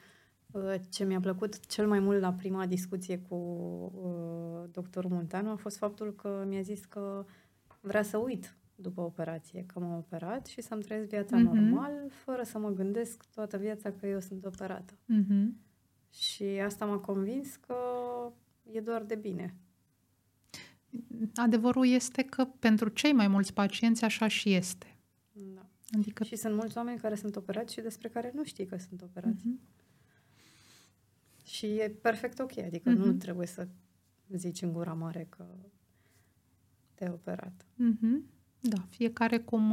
uh, ce mi-a plăcut cel mai mult la prima discuție cu uh, doctorul Munteanu a fost faptul că mi-a zis că vrea să uit după operație, că m-am operat și să-mi trăiesc viața uh-huh. normal, fără să mă gândesc toată viața că eu sunt operată. Uh-huh. Și asta m-a convins că e doar de bine. Adevărul este că pentru cei mai mulți pacienți așa și este. Da. Adică... Și sunt mulți oameni care sunt operați și despre care nu știi că sunt operați. Uh-huh. Și e perfect ok, adică uh-huh. nu mhm. trebuie să zici în gura mare că te-ai operat. Uh-huh. Da, fiecare cum,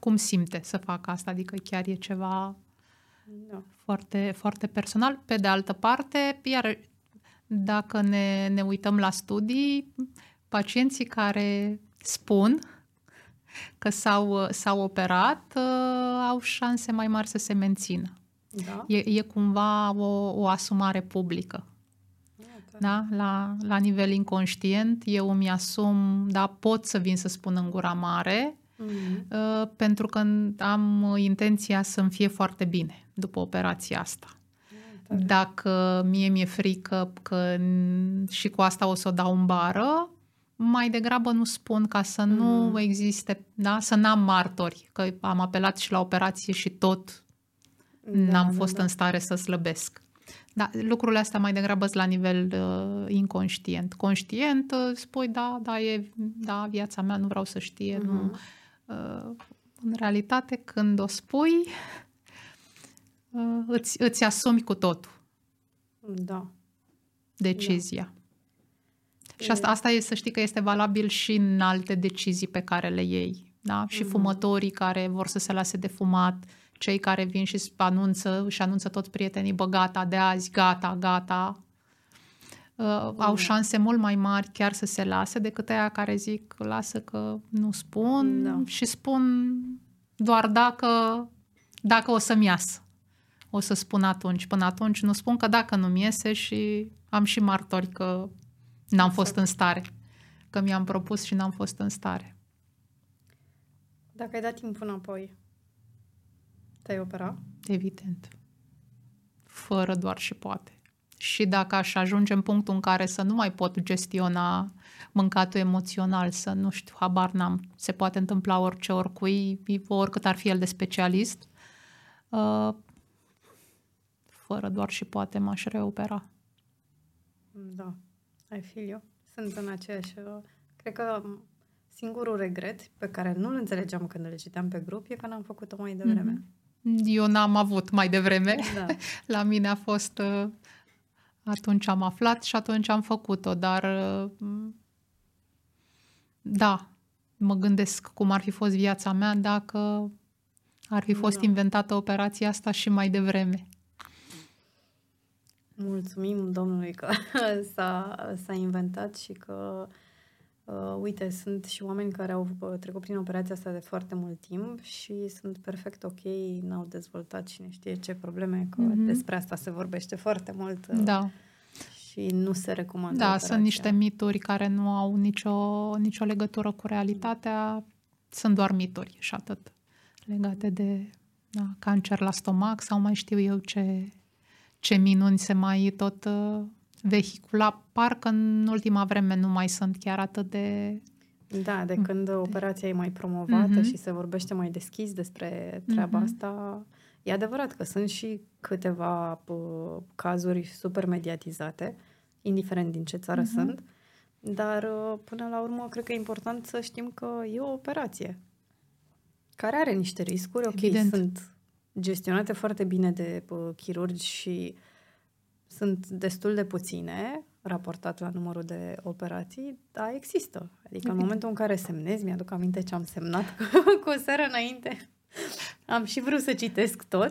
cum simte să facă asta, adică chiar e ceva da. Foarte, foarte personal. Pe de altă parte, iar dacă ne, ne uităm la studii, pacienții care spun că s-au, s-au operat uh, au șanse mai mari să se mențină. Da. E, e cumva o, o asumare publică. Da? La, la nivel inconștient, eu îmi asum, da, pot să vin să spun în gura mare, mm-hmm. uh, pentru că am intenția să-mi fie foarte bine după operația asta. Dacă mie mi-e frică că și cu asta o să o dau în bară, mai degrabă nu spun ca să mm. nu existe, da? să n-am martori, că am apelat și la operație și tot da, n-am da, fost da. în stare să slăbesc. Da, lucrurile astea mai degrabă sunt la nivel uh, inconștient. Conștient, uh, spui, da, da, e da, viața mea, nu vreau să știe. Mm-hmm. Nu. Uh, în realitate, când o spui, uh, îți, îți asumi cu totul. Da. Decizia. Da. Și asta, asta e să știi că este valabil și în alte decizii pe care le iei. Da? Și mm-hmm. fumătorii care vor să se lase de fumat, cei care vin și anunță, și anunță tot prietenii, bă, gata, de azi, gata, gata, uh, mm. au șanse mult mai mari chiar să se lase decât aia care zic, lasă că nu spun da. și spun doar dacă, dacă o să-mi iasă o să spun atunci. Până atunci nu spun că dacă nu-mi iese și am și martori că n-am fost în stare. Că mi-am propus și n-am fost în stare. Dacă ai dat timp înapoi, te-ai opera? Evident. Fără doar și poate. Și dacă aș ajunge în punctul în care să nu mai pot gestiona mâncatul emoțional, să nu știu, habar n-am, se poate întâmpla orice, oricui, oricât ar fi el de specialist, uh, fără doar și poate m-aș reopera. Da, ai feel eu. Sunt în aceeași... Cred că Singurul regret pe care nu-l înțelegeam când le citeam pe grup e că n-am făcut-o mai devreme. Mm-hmm. Eu n-am avut mai devreme. Da. [LAUGHS] La mine a fost... Uh, atunci am aflat și atunci am făcut-o, dar... Uh, da, mă gândesc cum ar fi fost viața mea dacă ar fi fost da. inventată operația asta și mai devreme. Mulțumim Domnului că [LAUGHS] s-a, s-a inventat și că, uh, uite, sunt și oameni care au uh, trecut prin operația asta de foarte mult timp și sunt perfect ok, n-au dezvoltat cine știe ce probleme, că mm-hmm. despre asta se vorbește foarte mult. Uh, da. Și nu se recomandă Da, operația. sunt niște mituri care nu au nicio, nicio legătură cu realitatea, sunt doar mituri și atât legate de da, cancer la stomac sau mai știu eu ce, ce minuni se mai tot uh, vehicula. Parcă în ultima vreme nu mai sunt chiar atât de... Da, de când de... operația e mai promovată mm-hmm. și se vorbește mai deschis despre treaba mm-hmm. asta, e adevărat că sunt și câteva uh, cazuri super mediatizate, indiferent din ce țară mm-hmm. sunt, dar uh, până la urmă cred că e important să știm că e o operație care are niște riscuri, ok, Evident. sunt gestionate foarte bine de uh, chirurgi și sunt destul de puține raportat la numărul de operații, dar există. Adică Evident. în momentul în care semnezi, mi-aduc aminte ce am semnat [LAUGHS] cu o seară înainte, am și vrut să citesc tot,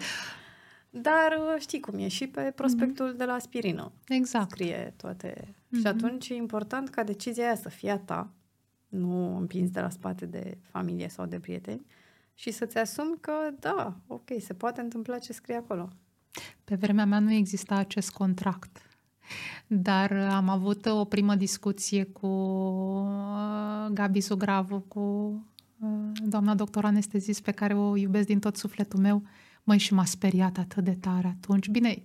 dar uh, știi cum e, și pe prospectul mm-hmm. de la aspirină. Exact. Scrie toate. Mm-hmm. Și atunci e important ca decizia aia să fie a ta, nu împins de la spate de familie sau de prieteni, și să-ți asumi că, da, ok, se poate întâmpla ce scrie acolo. Pe vremea mea nu exista acest contract. Dar am avut o primă discuție cu uh, Gabi Zugravu, cu uh, doamna doctor anestezist pe care o iubesc din tot sufletul meu. Măi, și m-a speriat atât de tare atunci. Bine,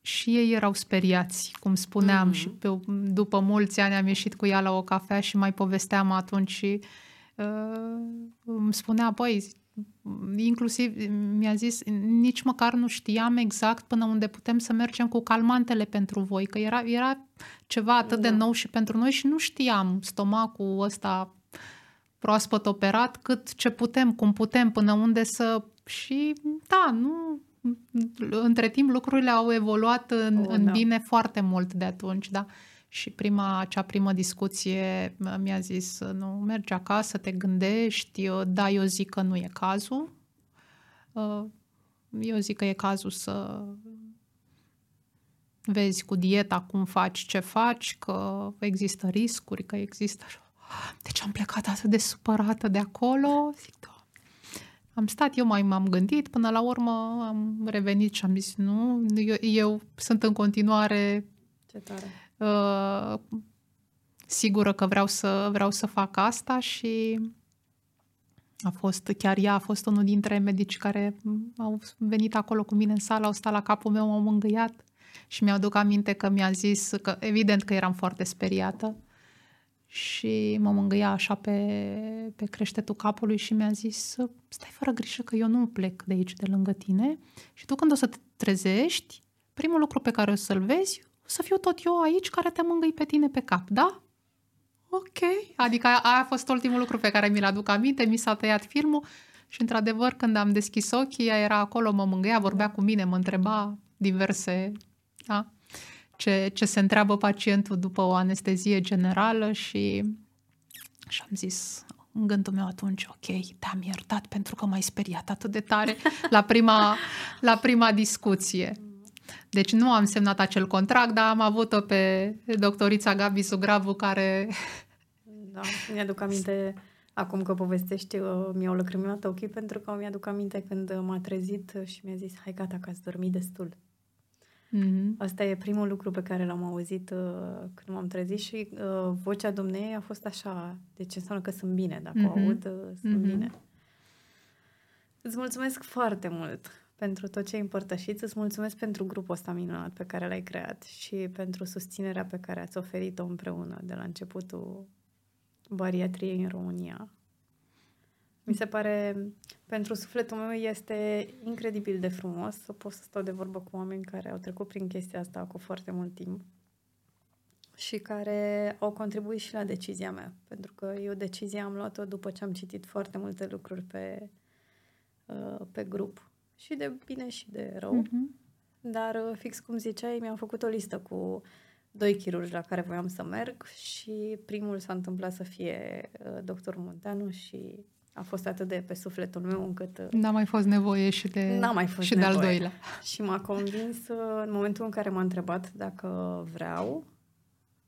și ei erau speriați, cum spuneam, mm-hmm. și pe, după mulți ani am ieșit cu ea la o cafea și mai povesteam atunci și uh, îmi spunea, băi, inclusiv mi-a zis, nici măcar nu știam exact până unde putem să mergem cu calmantele pentru voi, că era, era ceva atât da. de nou și pentru noi și nu știam stomacul ăsta proaspăt operat, cât ce putem, cum putem, până unde să... Și da, nu... Între timp lucrurile au evoluat în, oh, în da. bine foarte mult de atunci, da. Și prima, acea primă discuție mi-a zis, nu, mergi acasă, te gândești, da, eu zic că nu e cazul. Uh, eu zic că e cazul să vezi cu dieta cum faci, ce faci, că există riscuri, că există... Deci am plecat atât de supărată de acolo, zic, da. Am stat, eu mai m-am gândit, până la urmă am revenit și am zis, nu, eu, eu sunt în continuare... Ce tare uh, sigură că vreau să, vreau să fac asta și a fost, chiar ea a fost unul dintre medici care au venit acolo cu mine în sală, au stat la capul meu, m-au mângâiat și mi-aduc aminte că mi-a zis că, evident că eram foarte speriată și mă mângâia așa pe, pe creștetul capului și mi-a zis stai fără grijă că eu nu plec de aici, de lângă tine și tu când o să te trezești, primul lucru pe care o să-l vezi o să fiu tot eu aici care te mângâi pe tine pe cap, da? Ok. Adică aia a fost ultimul lucru pe care mi-l aduc aminte, mi s-a tăiat filmul și într-adevăr când am deschis ochii, ea era acolo, mă mângâia, vorbea cu mine, mă întreba diverse, da? Ce, ce se întreabă pacientul după o anestezie generală și, și am zis, în gândul meu atunci, ok, te-am iertat pentru că m-ai speriat atât de tare la prima, la prima discuție. Deci nu am semnat acel contract, dar am avut-o pe doctorița Gabi Sugravu care... [LAUGHS] Da, mi-aduc aminte, acum că povestești, uh, mi-au lăcrimat ochii pentru că mi-aduc aminte când m-a trezit și mi-a zis, hai gata că ați dormit destul. Mm-hmm. Asta e primul lucru pe care l-am auzit uh, când m-am trezit și uh, vocea domnei a fost așa, deci înseamnă că sunt bine, dacă mm-hmm. o aud, uh, sunt mm-hmm. bine. Îți mulțumesc foarte mult pentru tot ce ai împărtășit. Îți mulțumesc pentru grupul ăsta minunat pe care l-ai creat și pentru susținerea pe care ați oferit-o împreună de la începutul bariatriei în România. Mi se pare, pentru sufletul meu este incredibil de frumos să pot să stau de vorbă cu oameni care au trecut prin chestia asta cu foarte mult timp. și care au contribuit și la decizia mea, pentru că eu decizia am luat-o după ce am citit foarte multe lucruri pe, uh, pe grup, și de bine și de rău, uh-huh. dar uh, fix cum ziceai, mi-am făcut o listă cu doi chirurgi la care voiam să merg și primul s-a întâmplat să fie uh, doctorul Munteanu și a fost atât de pe sufletul meu încât... Uh, N-a mai fost nevoie și de, N-a mai fost și nevoie. de al doilea. Și m-a convins uh, în momentul în care m-a întrebat dacă vreau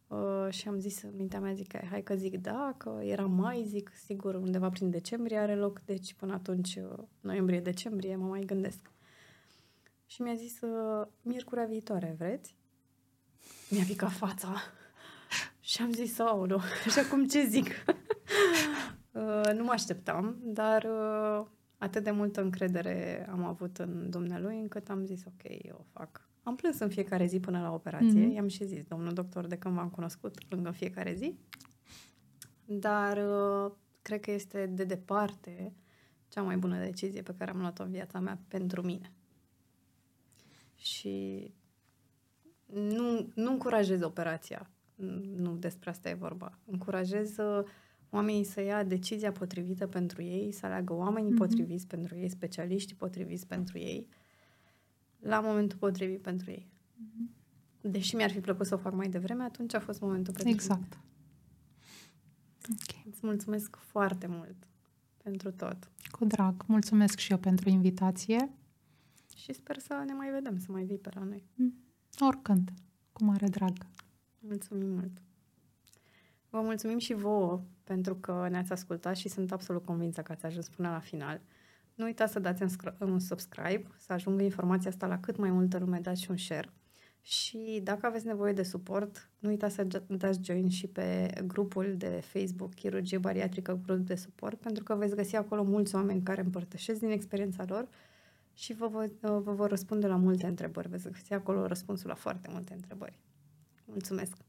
uh, și am zis în mintea mea, zic, hai că zic da, că era mai, zic, sigur, undeva prin decembrie are loc, deci până atunci, noiembrie-decembrie, mă mai gândesc. Și mi-a zis, miercurea viitoare, vreți? Mi-a picat fața. [LAUGHS] Și am zis, nu, [LAUGHS] și acum ce zic? [LAUGHS] Uh, nu mă așteptam, dar uh, atât de multă încredere am avut în dumnealui încât am zis, ok, eu o fac. Am plâns în fiecare zi până la operație. Mm-hmm. I-am și zis, domnul doctor, de când v-am cunoscut, plâng în fiecare zi. Dar uh, cred că este de departe cea mai bună decizie pe care am luat-o în viața mea pentru mine. Și nu, nu încurajez operația. Nu despre asta e vorba. Încurajez uh, oamenii să ia decizia potrivită pentru ei, să aleagă oamenii mm-hmm. potriviți pentru ei, specialiștii potriviți pentru ei, la momentul potrivit pentru ei. Mm-hmm. Deși mi-ar fi plăcut să o fac mai devreme, atunci a fost momentul potrivit. Exact. Okay. Îți mulțumesc foarte mult pentru tot. Cu drag. Mulțumesc și eu pentru invitație. Și sper să ne mai vedem, să mai vii pe la noi. Mm. Oricând. Cu mare drag. Mulțumim mult. Vă mulțumim și vouă pentru că ne-ați ascultat și sunt absolut convinsă că ați ajuns până la final. Nu uitați să dați un subscribe, să ajungă informația asta la cât mai multă lume, dați și un share. Și dacă aveți nevoie de suport, nu uitați să dați join și pe grupul de Facebook Chirurgie Bariatrică Grup de Suport, pentru că veți găsi acolo mulți oameni care împărtășesc din experiența lor și vă, vă, vă vor răspunde la multe întrebări. Veți găsi acolo răspunsul la foarte multe întrebări. Mulțumesc!